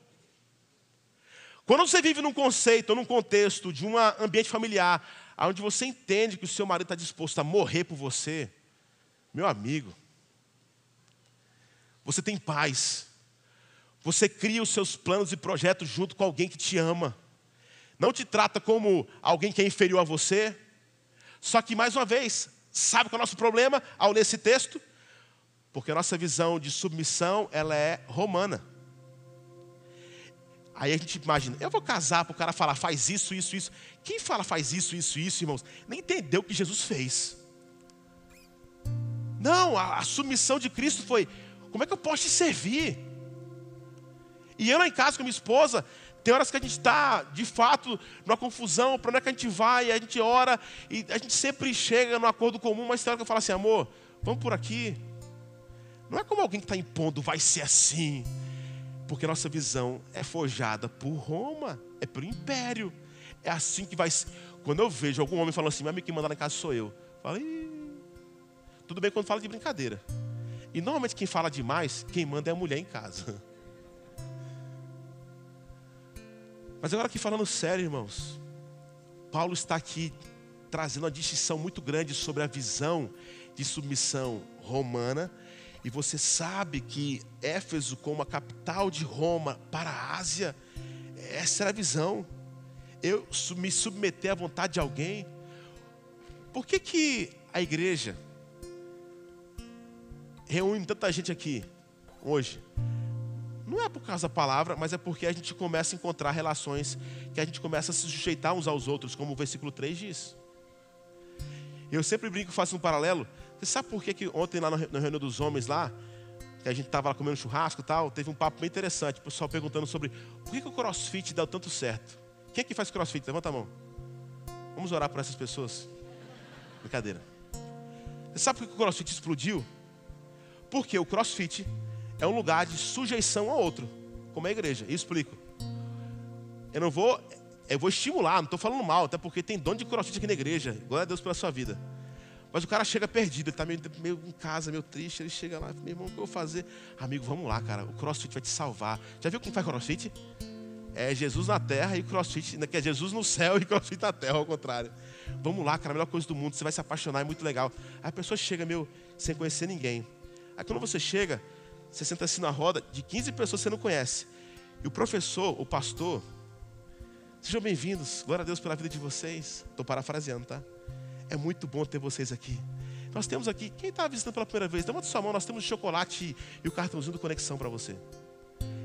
Quando você vive num conceito num contexto de um ambiente familiar, onde você entende que o seu marido está disposto a morrer por você, meu amigo, você tem paz. Você cria os seus planos e projetos junto com alguém que te ama. Não te trata como alguém que é inferior a você. Só que, mais uma vez, sabe qual é o nosso problema ao ler esse texto? Porque a nossa visão de submissão, ela é romana. Aí a gente imagina, eu vou casar para o cara falar, faz isso, isso, isso. Quem fala faz isso, isso, isso, irmãos, nem entendeu o que Jesus fez. Não, a, a submissão de Cristo foi, como é que eu posso te servir? E eu lá em casa com minha esposa, tem horas que a gente está, de fato, numa confusão, para onde é que a gente vai, a gente ora, e a gente sempre chega num acordo comum, mas tem hora que eu falo assim, amor, vamos por aqui, não é como alguém que está impondo, vai ser assim. Porque nossa visão é forjada por Roma, é pelo império. É assim que vai ser. Quando eu vejo algum homem falando assim, meu amigo que manda na casa sou eu. Fala, tudo bem quando fala de brincadeira. E normalmente quem fala demais, quem manda é a mulher em casa. Mas agora aqui falando sério, irmãos. Paulo está aqui trazendo uma distinção muito grande sobre a visão de submissão romana e você sabe que Éfeso, como a capital de Roma para a Ásia, essa era a visão. Eu me submeter à vontade de alguém. Por que, que a igreja reúne tanta gente aqui hoje? Não é por causa da palavra, mas é porque a gente começa a encontrar relações que a gente começa a se sujeitar uns aos outros, como o versículo 3 diz. Eu sempre brinco, faço um paralelo. Você sabe por que, que ontem lá na reunião dos homens lá, que a gente estava lá comendo churrasco e tal, teve um papo bem interessante, o pessoal perguntando sobre por que, que o crossfit deu tanto certo. Quem é que faz crossfit? Levanta a mão. Vamos orar por essas pessoas. Brincadeira. Você sabe por que o crossfit explodiu? Porque o crossfit é um lugar de sujeição a outro, como a igreja. E explico. Eu não vou, eu vou estimular, não estou falando mal, até porque tem dono de crossfit aqui na igreja. Glória a Deus pela sua vida. Mas o cara chega perdido, ele está meio, meio em casa, meio triste. Ele chega lá, meu irmão, o que eu vou fazer? Amigo, vamos lá, cara. O crossfit vai te salvar. Já viu como faz crossfit? É Jesus na terra e crossfit, que é Jesus no céu e crossfit na terra, ao contrário. Vamos lá, cara, a melhor coisa do mundo, você vai se apaixonar, é muito legal. Aí a pessoa chega, meu, sem conhecer ninguém. Aí quando você chega, você senta assim na roda de 15 pessoas que você não conhece. E o professor, o pastor, Sejam bem-vindos, glória a Deus pela vida de vocês. Estou parafraseando, tá? É muito bom ter vocês aqui. Nós temos aqui, quem está visitando pela primeira vez, levanta sua mão, nós temos chocolate e o cartãozinho de conexão para você.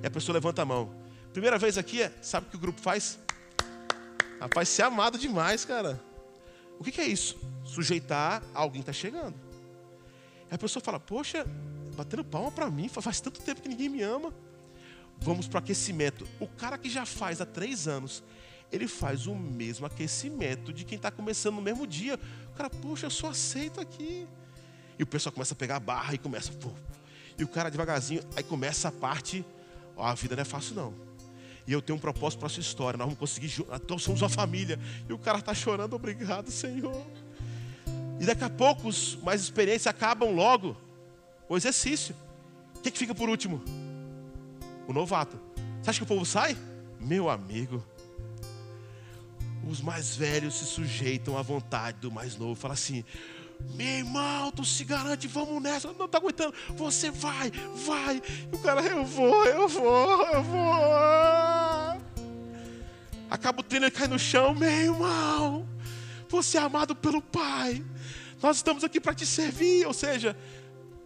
E a pessoa levanta a mão. Primeira vez aqui, é, sabe o que o grupo faz? Rapaz, ser amado demais, cara. O que, que é isso? Sujeitar alguém que está chegando. E a pessoa fala, poxa, batendo palma para mim, faz tanto tempo que ninguém me ama. Vamos para o aquecimento. O cara que já faz há três anos, ele faz o mesmo aquecimento de quem está começando no mesmo dia. O cara, poxa, eu só aceito aqui. E o pessoal começa a pegar a barra e começa. Pô. E o cara devagarzinho, aí começa a parte. Ó, a vida não é fácil, não. E eu tenho um propósito para sua história. Nós vamos conseguir. Então somos uma família. E o cara está chorando, obrigado, Senhor. E daqui a pouco, mais experientes acabam logo o exercício. O que, que fica por último? O novato. Você acha que o povo sai? Meu amigo, os mais velhos se sujeitam à vontade do mais novo. Fala assim: meu irmão, tu se garante, vamos nessa. Não está aguentando. Você vai, vai. E o cara, eu vou, eu vou, eu vou. Acaba o treino e cai no chão. Meu irmão, você é amado pelo Pai. Nós estamos aqui para te servir. Ou seja,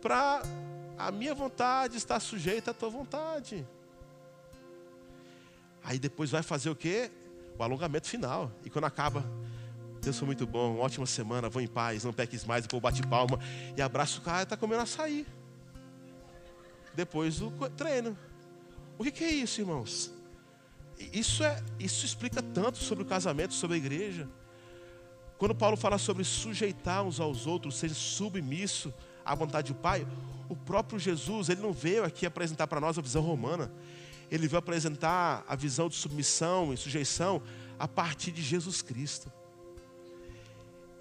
para a minha vontade estar sujeita à tua vontade. Aí depois vai fazer o quê? o alongamento final. E quando acaba, Deus foi muito bom, ótima semana, vou em paz, não peques mais, depois bate palma e abraça o cara e está comendo açaí. Depois do treino. O que, que é isso, irmãos? Isso, é, isso explica tanto sobre o casamento, sobre a igreja. Quando Paulo fala sobre sujeitar uns aos outros, seja submisso à vontade do Pai, o próprio Jesus, ele não veio aqui apresentar para nós a visão romana ele veio apresentar a visão de submissão e sujeição a partir de Jesus Cristo.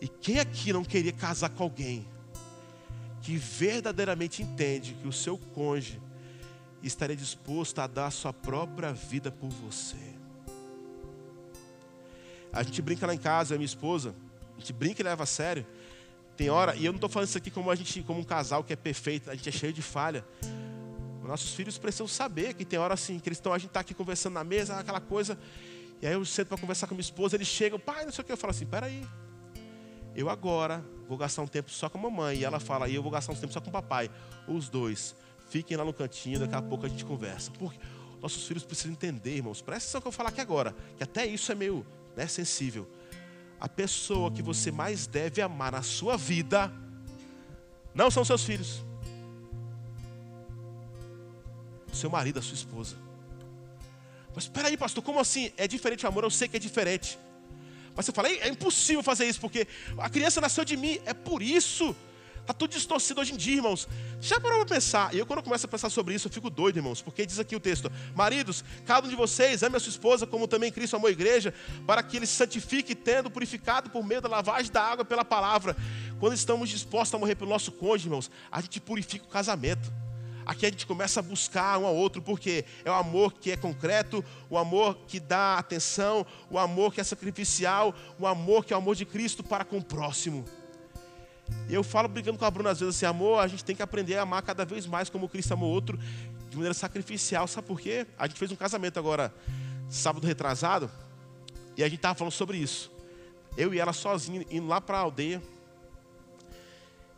E quem aqui não queria casar com alguém que verdadeiramente entende que o seu cônjuge estaria disposto a dar a sua própria vida por você? A gente brinca lá em casa, minha esposa, a gente brinca e leva a sério. Tem hora, e eu não estou falando isso aqui como a gente, como um casal que é perfeito, a gente é cheio de falha. Nossos filhos precisam saber que tem hora assim, que eles estão, a gente está aqui conversando na mesa, aquela coisa. E aí eu sento para conversar com minha esposa, eles chegam, pai, não sei o que. Eu falo assim, peraí. Eu agora vou gastar um tempo só com a mamãe. E ela fala, e eu vou gastar um tempo só com o papai. Os dois. Fiquem lá no cantinho, daqui a pouco a gente conversa. Porque nossos filhos precisam entender, irmãos. Presta atenção que eu vou falar aqui agora. Que até isso é meio né, sensível. A pessoa que você mais deve amar na sua vida não são seus filhos seu marido, a sua esposa. Mas espera aí, pastor, como assim? É diferente o amor? Eu sei que é diferente. Mas você fala, é impossível fazer isso, porque a criança nasceu de mim, é por isso. Está tudo distorcido hoje em dia, irmãos. Já parou para pensar? E eu, quando começo a pensar sobre isso, eu fico doido, irmãos, porque diz aqui o texto: Maridos, cada um de vocês ame a sua esposa, como também Cristo amou a igreja, para que ele se santifique, tendo purificado por meio da lavagem da água pela palavra. Quando estamos dispostos a morrer pelo nosso cônjuge, irmãos, a gente purifica o casamento. Aqui a gente começa a buscar um ao outro, porque é o amor que é concreto, o amor que dá atenção, o amor que é sacrificial, o amor que é o amor de Cristo para com o próximo. Eu falo brincando com a Bruna às vezes assim, amor, a gente tem que aprender a amar cada vez mais como Cristo amou outro, de maneira sacrificial. Sabe por quê? A gente fez um casamento agora, sábado retrasado, e a gente estava falando sobre isso. Eu e ela sozinho, indo lá para a aldeia,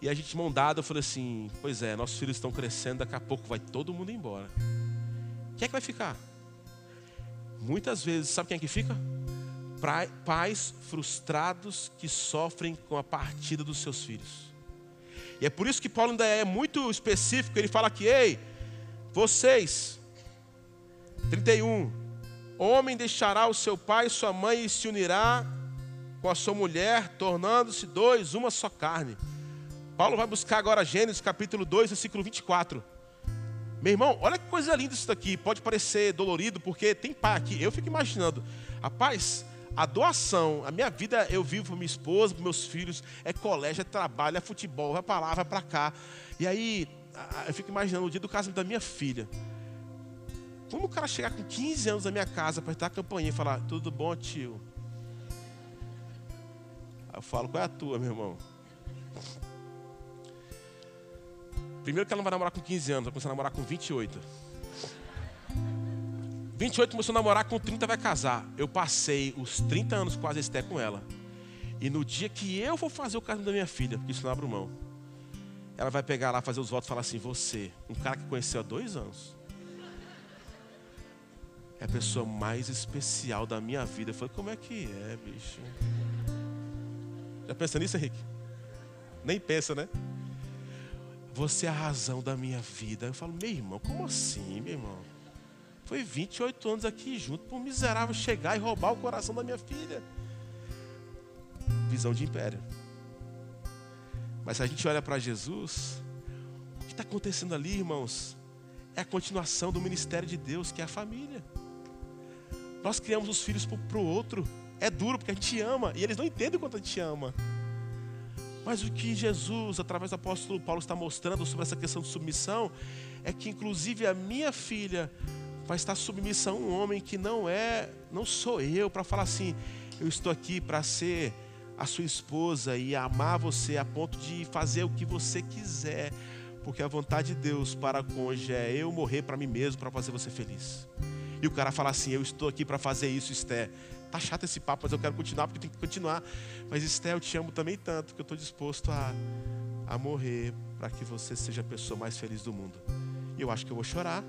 e a gente mão dada, eu falei assim: Pois é, nossos filhos estão crescendo, daqui a pouco vai todo mundo embora. Quem é que vai ficar? Muitas vezes, sabe quem é que fica? Pais frustrados que sofrem com a partida dos seus filhos. E é por isso que Paulo ainda é muito específico. Ele fala que, ei, vocês, 31, Homem deixará o seu pai e sua mãe e se unirá com a sua mulher, tornando-se dois, uma só carne. Paulo vai buscar agora Gênesis capítulo 2, versículo 24. Meu irmão, olha que coisa linda isso daqui. Pode parecer dolorido, porque tem pai aqui. Eu fico imaginando, rapaz, a doação, a minha vida eu vivo para minha esposa, para meus filhos, é colégio, é trabalho, é futebol, vai para lá, vai para cá. E aí, eu fico imaginando o dia do casamento da minha filha. Como o cara chegar com 15 anos na minha casa, apertar a campainha e falar: Tudo bom, tio? Aí eu falo: Qual é a tua, meu irmão? Primeiro que ela não vai namorar com 15 anos, vai começar a namorar com 28. 28 começou a namorar, com 30 vai casar. Eu passei os 30 anos quase esté com ela. E no dia que eu vou fazer o casamento da minha filha, porque isso não abre mão, ela vai pegar lá, fazer os votos e falar assim: Você, um cara que conheceu há dois anos, é a pessoa mais especial da minha vida. Eu falei: Como é que é, bicho? Já pensa nisso, Henrique? Nem pensa, né? Você é a razão da minha vida. Eu falo: Meu irmão, como assim, meu irmão? Foi 28 anos aqui junto para um miserável chegar e roubar o coração da minha filha. Visão de império. Mas se a gente olha para Jesus, o que está acontecendo ali, irmãos, é a continuação do ministério de Deus, que é a família. Nós criamos os filhos para o outro. É duro porque a gente ama e eles não entendem quanto a gente ama. Mas o que Jesus, através do apóstolo Paulo, está mostrando sobre essa questão de submissão é que, inclusive, a minha filha vai estar submissa a um homem que não é, não sou eu, para falar assim, eu estou aqui para ser a sua esposa e amar você a ponto de fazer o que você quiser, porque a vontade de Deus para cônjuge é eu morrer para mim mesmo para fazer você feliz. E o cara fala assim: Eu estou aqui para fazer isso, Esté. Tá chato esse papo, mas eu quero continuar porque tem que continuar. Mas Esté, eu te amo também tanto que eu estou disposto a, a morrer para que você seja a pessoa mais feliz do mundo. E eu acho que eu vou chorar,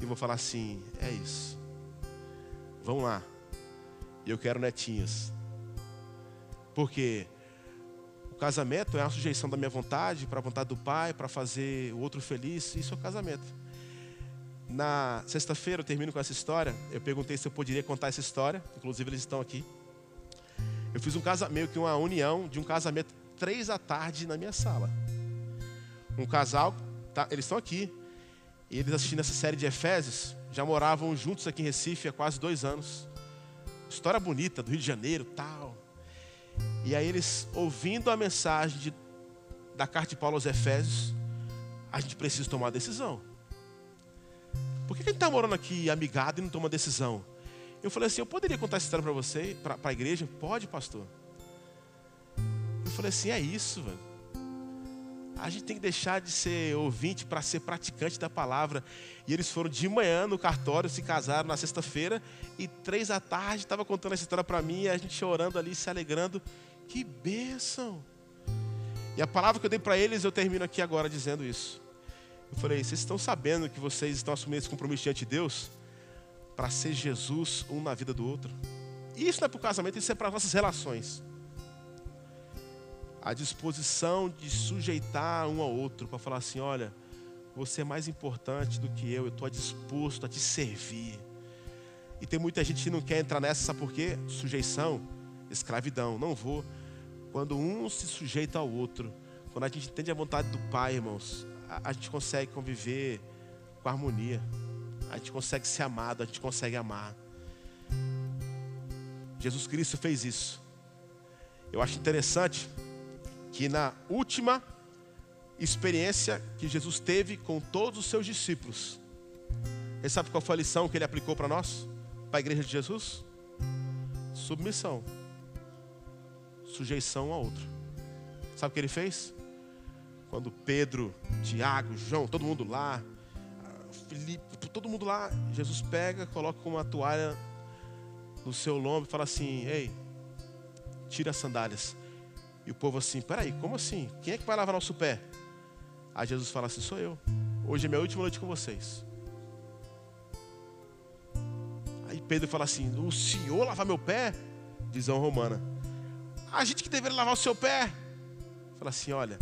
e vou falar assim: é isso. Vamos lá. Eu quero netinhas. Porque o casamento é a sujeição da minha vontade para a vontade do pai, para fazer o outro feliz. Isso é o casamento. Na sexta-feira eu termino com essa história. Eu perguntei se eu poderia contar essa história. Inclusive eles estão aqui. Eu fiz um casamento, uma união de um casamento três da tarde na minha sala. Um casal, tá, eles estão aqui. E eles assistindo essa série de Efésios, já moravam juntos aqui em Recife há quase dois anos. História bonita do Rio de Janeiro, tal. E aí eles, ouvindo a mensagem de, da carta de Paulo aos Efésios, a gente precisa tomar uma decisão. Por que a gente está morando aqui amigado e não toma decisão? Eu falei assim, eu poderia contar essa história para você, para a igreja? Pode, pastor. Eu falei assim, é isso, velho. A gente tem que deixar de ser ouvinte para ser praticante da palavra. E eles foram de manhã no cartório, se casaram na sexta-feira, e três da tarde estava contando essa história para mim, e a gente chorando ali, se alegrando. Que bênção! E a palavra que eu dei para eles, eu termino aqui agora dizendo isso. Eu falei: vocês estão sabendo que vocês estão assumindo esse compromisso diante de Deus? Para ser Jesus um na vida do outro. Isso não é para o casamento, isso é para nossas relações a disposição de sujeitar um ao outro, para falar assim: olha, você é mais importante do que eu, eu estou disposto a te servir. E tem muita gente que não quer entrar nessa, sabe por quê? Sujeição, escravidão, não vou. Quando um se sujeita ao outro, quando a gente entende a vontade do Pai, irmãos, a, a gente consegue conviver com harmonia, a gente consegue ser amado, a gente consegue amar. Jesus Cristo fez isso. Eu acho interessante que na última experiência que Jesus teve com todos os seus discípulos, você sabe qual foi a lição que ele aplicou para nós, para a igreja de Jesus? Submissão, sujeição ao outro. Sabe o que ele fez? Quando Pedro, Tiago, João, todo mundo lá, Felipe, todo mundo lá, Jesus pega, coloca uma toalha no seu lombo e fala assim: Ei, tira as sandálias. E o povo assim, peraí, como assim? Quem é que vai lavar nosso pé? Aí Jesus fala assim, sou eu. Hoje é minha última noite com vocês. Aí Pedro fala assim, o senhor lavar meu pé? Visão romana. A gente que deveria lavar o seu pé. Fala assim, olha,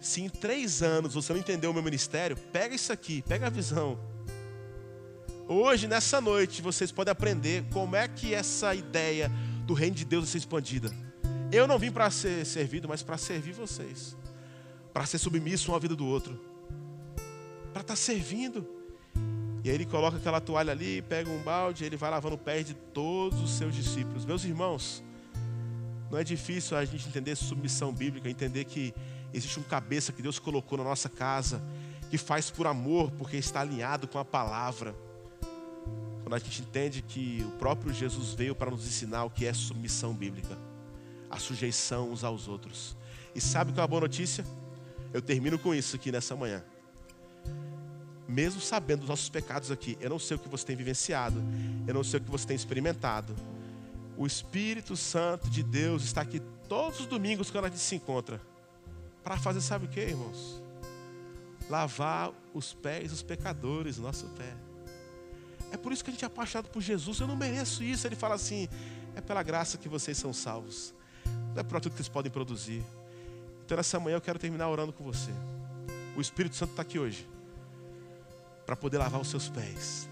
se em três anos você não entendeu o meu ministério, pega isso aqui, pega a visão. Hoje, nessa noite, vocês podem aprender como é que essa ideia do reino de Deus vai ser expandida. Eu não vim para ser servido, mas para servir vocês. Para ser submisso um à vida do outro. Para estar tá servindo. E aí ele coloca aquela toalha ali, pega um balde, ele vai lavando o pé de todos os seus discípulos. Meus irmãos, não é difícil a gente entender submissão bíblica, entender que existe um cabeça que Deus colocou na nossa casa, que faz por amor, porque está alinhado com a palavra. Quando a gente entende que o próprio Jesus veio para nos ensinar o que é submissão bíblica, a sujeição uns aos outros. E sabe qual é a boa notícia? Eu termino com isso aqui nessa manhã. Mesmo sabendo dos nossos pecados aqui, eu não sei o que você tem vivenciado, eu não sei o que você tem experimentado. O Espírito Santo de Deus está aqui todos os domingos quando a gente se encontra. Para fazer, sabe o que, irmãos? Lavar os pés dos pecadores, nosso pé. É por isso que a gente é apaixonado por Jesus. Eu não mereço isso. Ele fala assim: é pela graça que vocês são salvos. Não é por tudo que vocês podem produzir. Então, nessa manhã eu quero terminar orando com você. O Espírito Santo está aqui hoje para poder lavar os seus pés.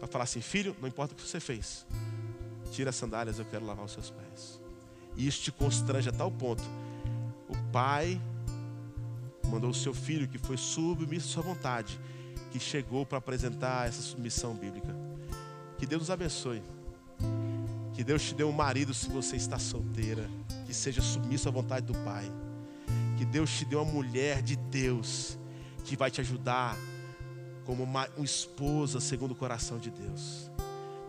Para falar assim: filho, não importa o que você fez, tira as sandálias, eu quero lavar os seus pés. E isso te constrange a tal ponto. O pai mandou o seu filho, que foi submisso à sua vontade, que chegou para apresentar essa submissão bíblica. Que Deus nos abençoe. Que Deus te dê um marido se você está solteira, que seja submisso à vontade do Pai. Que Deus te dê uma mulher de Deus que vai te ajudar como uma, uma esposa segundo o coração de Deus.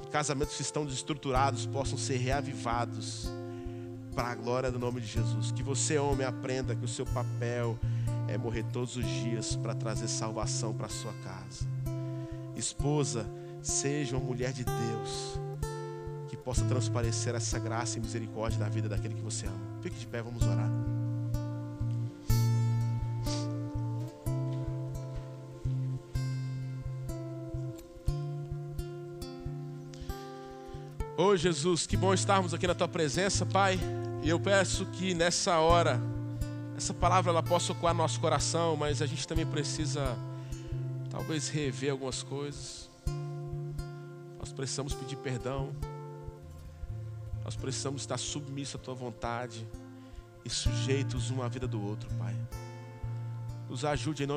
Que casamentos que estão desestruturados possam ser reavivados para a glória do nome de Jesus. Que você, homem, aprenda que o seu papel é morrer todos os dias para trazer salvação para a sua casa. Esposa, seja uma mulher de Deus possa transparecer essa graça e misericórdia na vida daquele que você ama. Fique de pé, vamos orar. Oh, Jesus, que bom estarmos aqui na tua presença, Pai. E eu peço que nessa hora essa palavra ela possa ocupar nosso coração, mas a gente também precisa talvez rever algumas coisas. Nós precisamos pedir perdão. Nós precisamos estar submissos à tua vontade e sujeitos um à vida do outro, Pai. Nos ajude em nome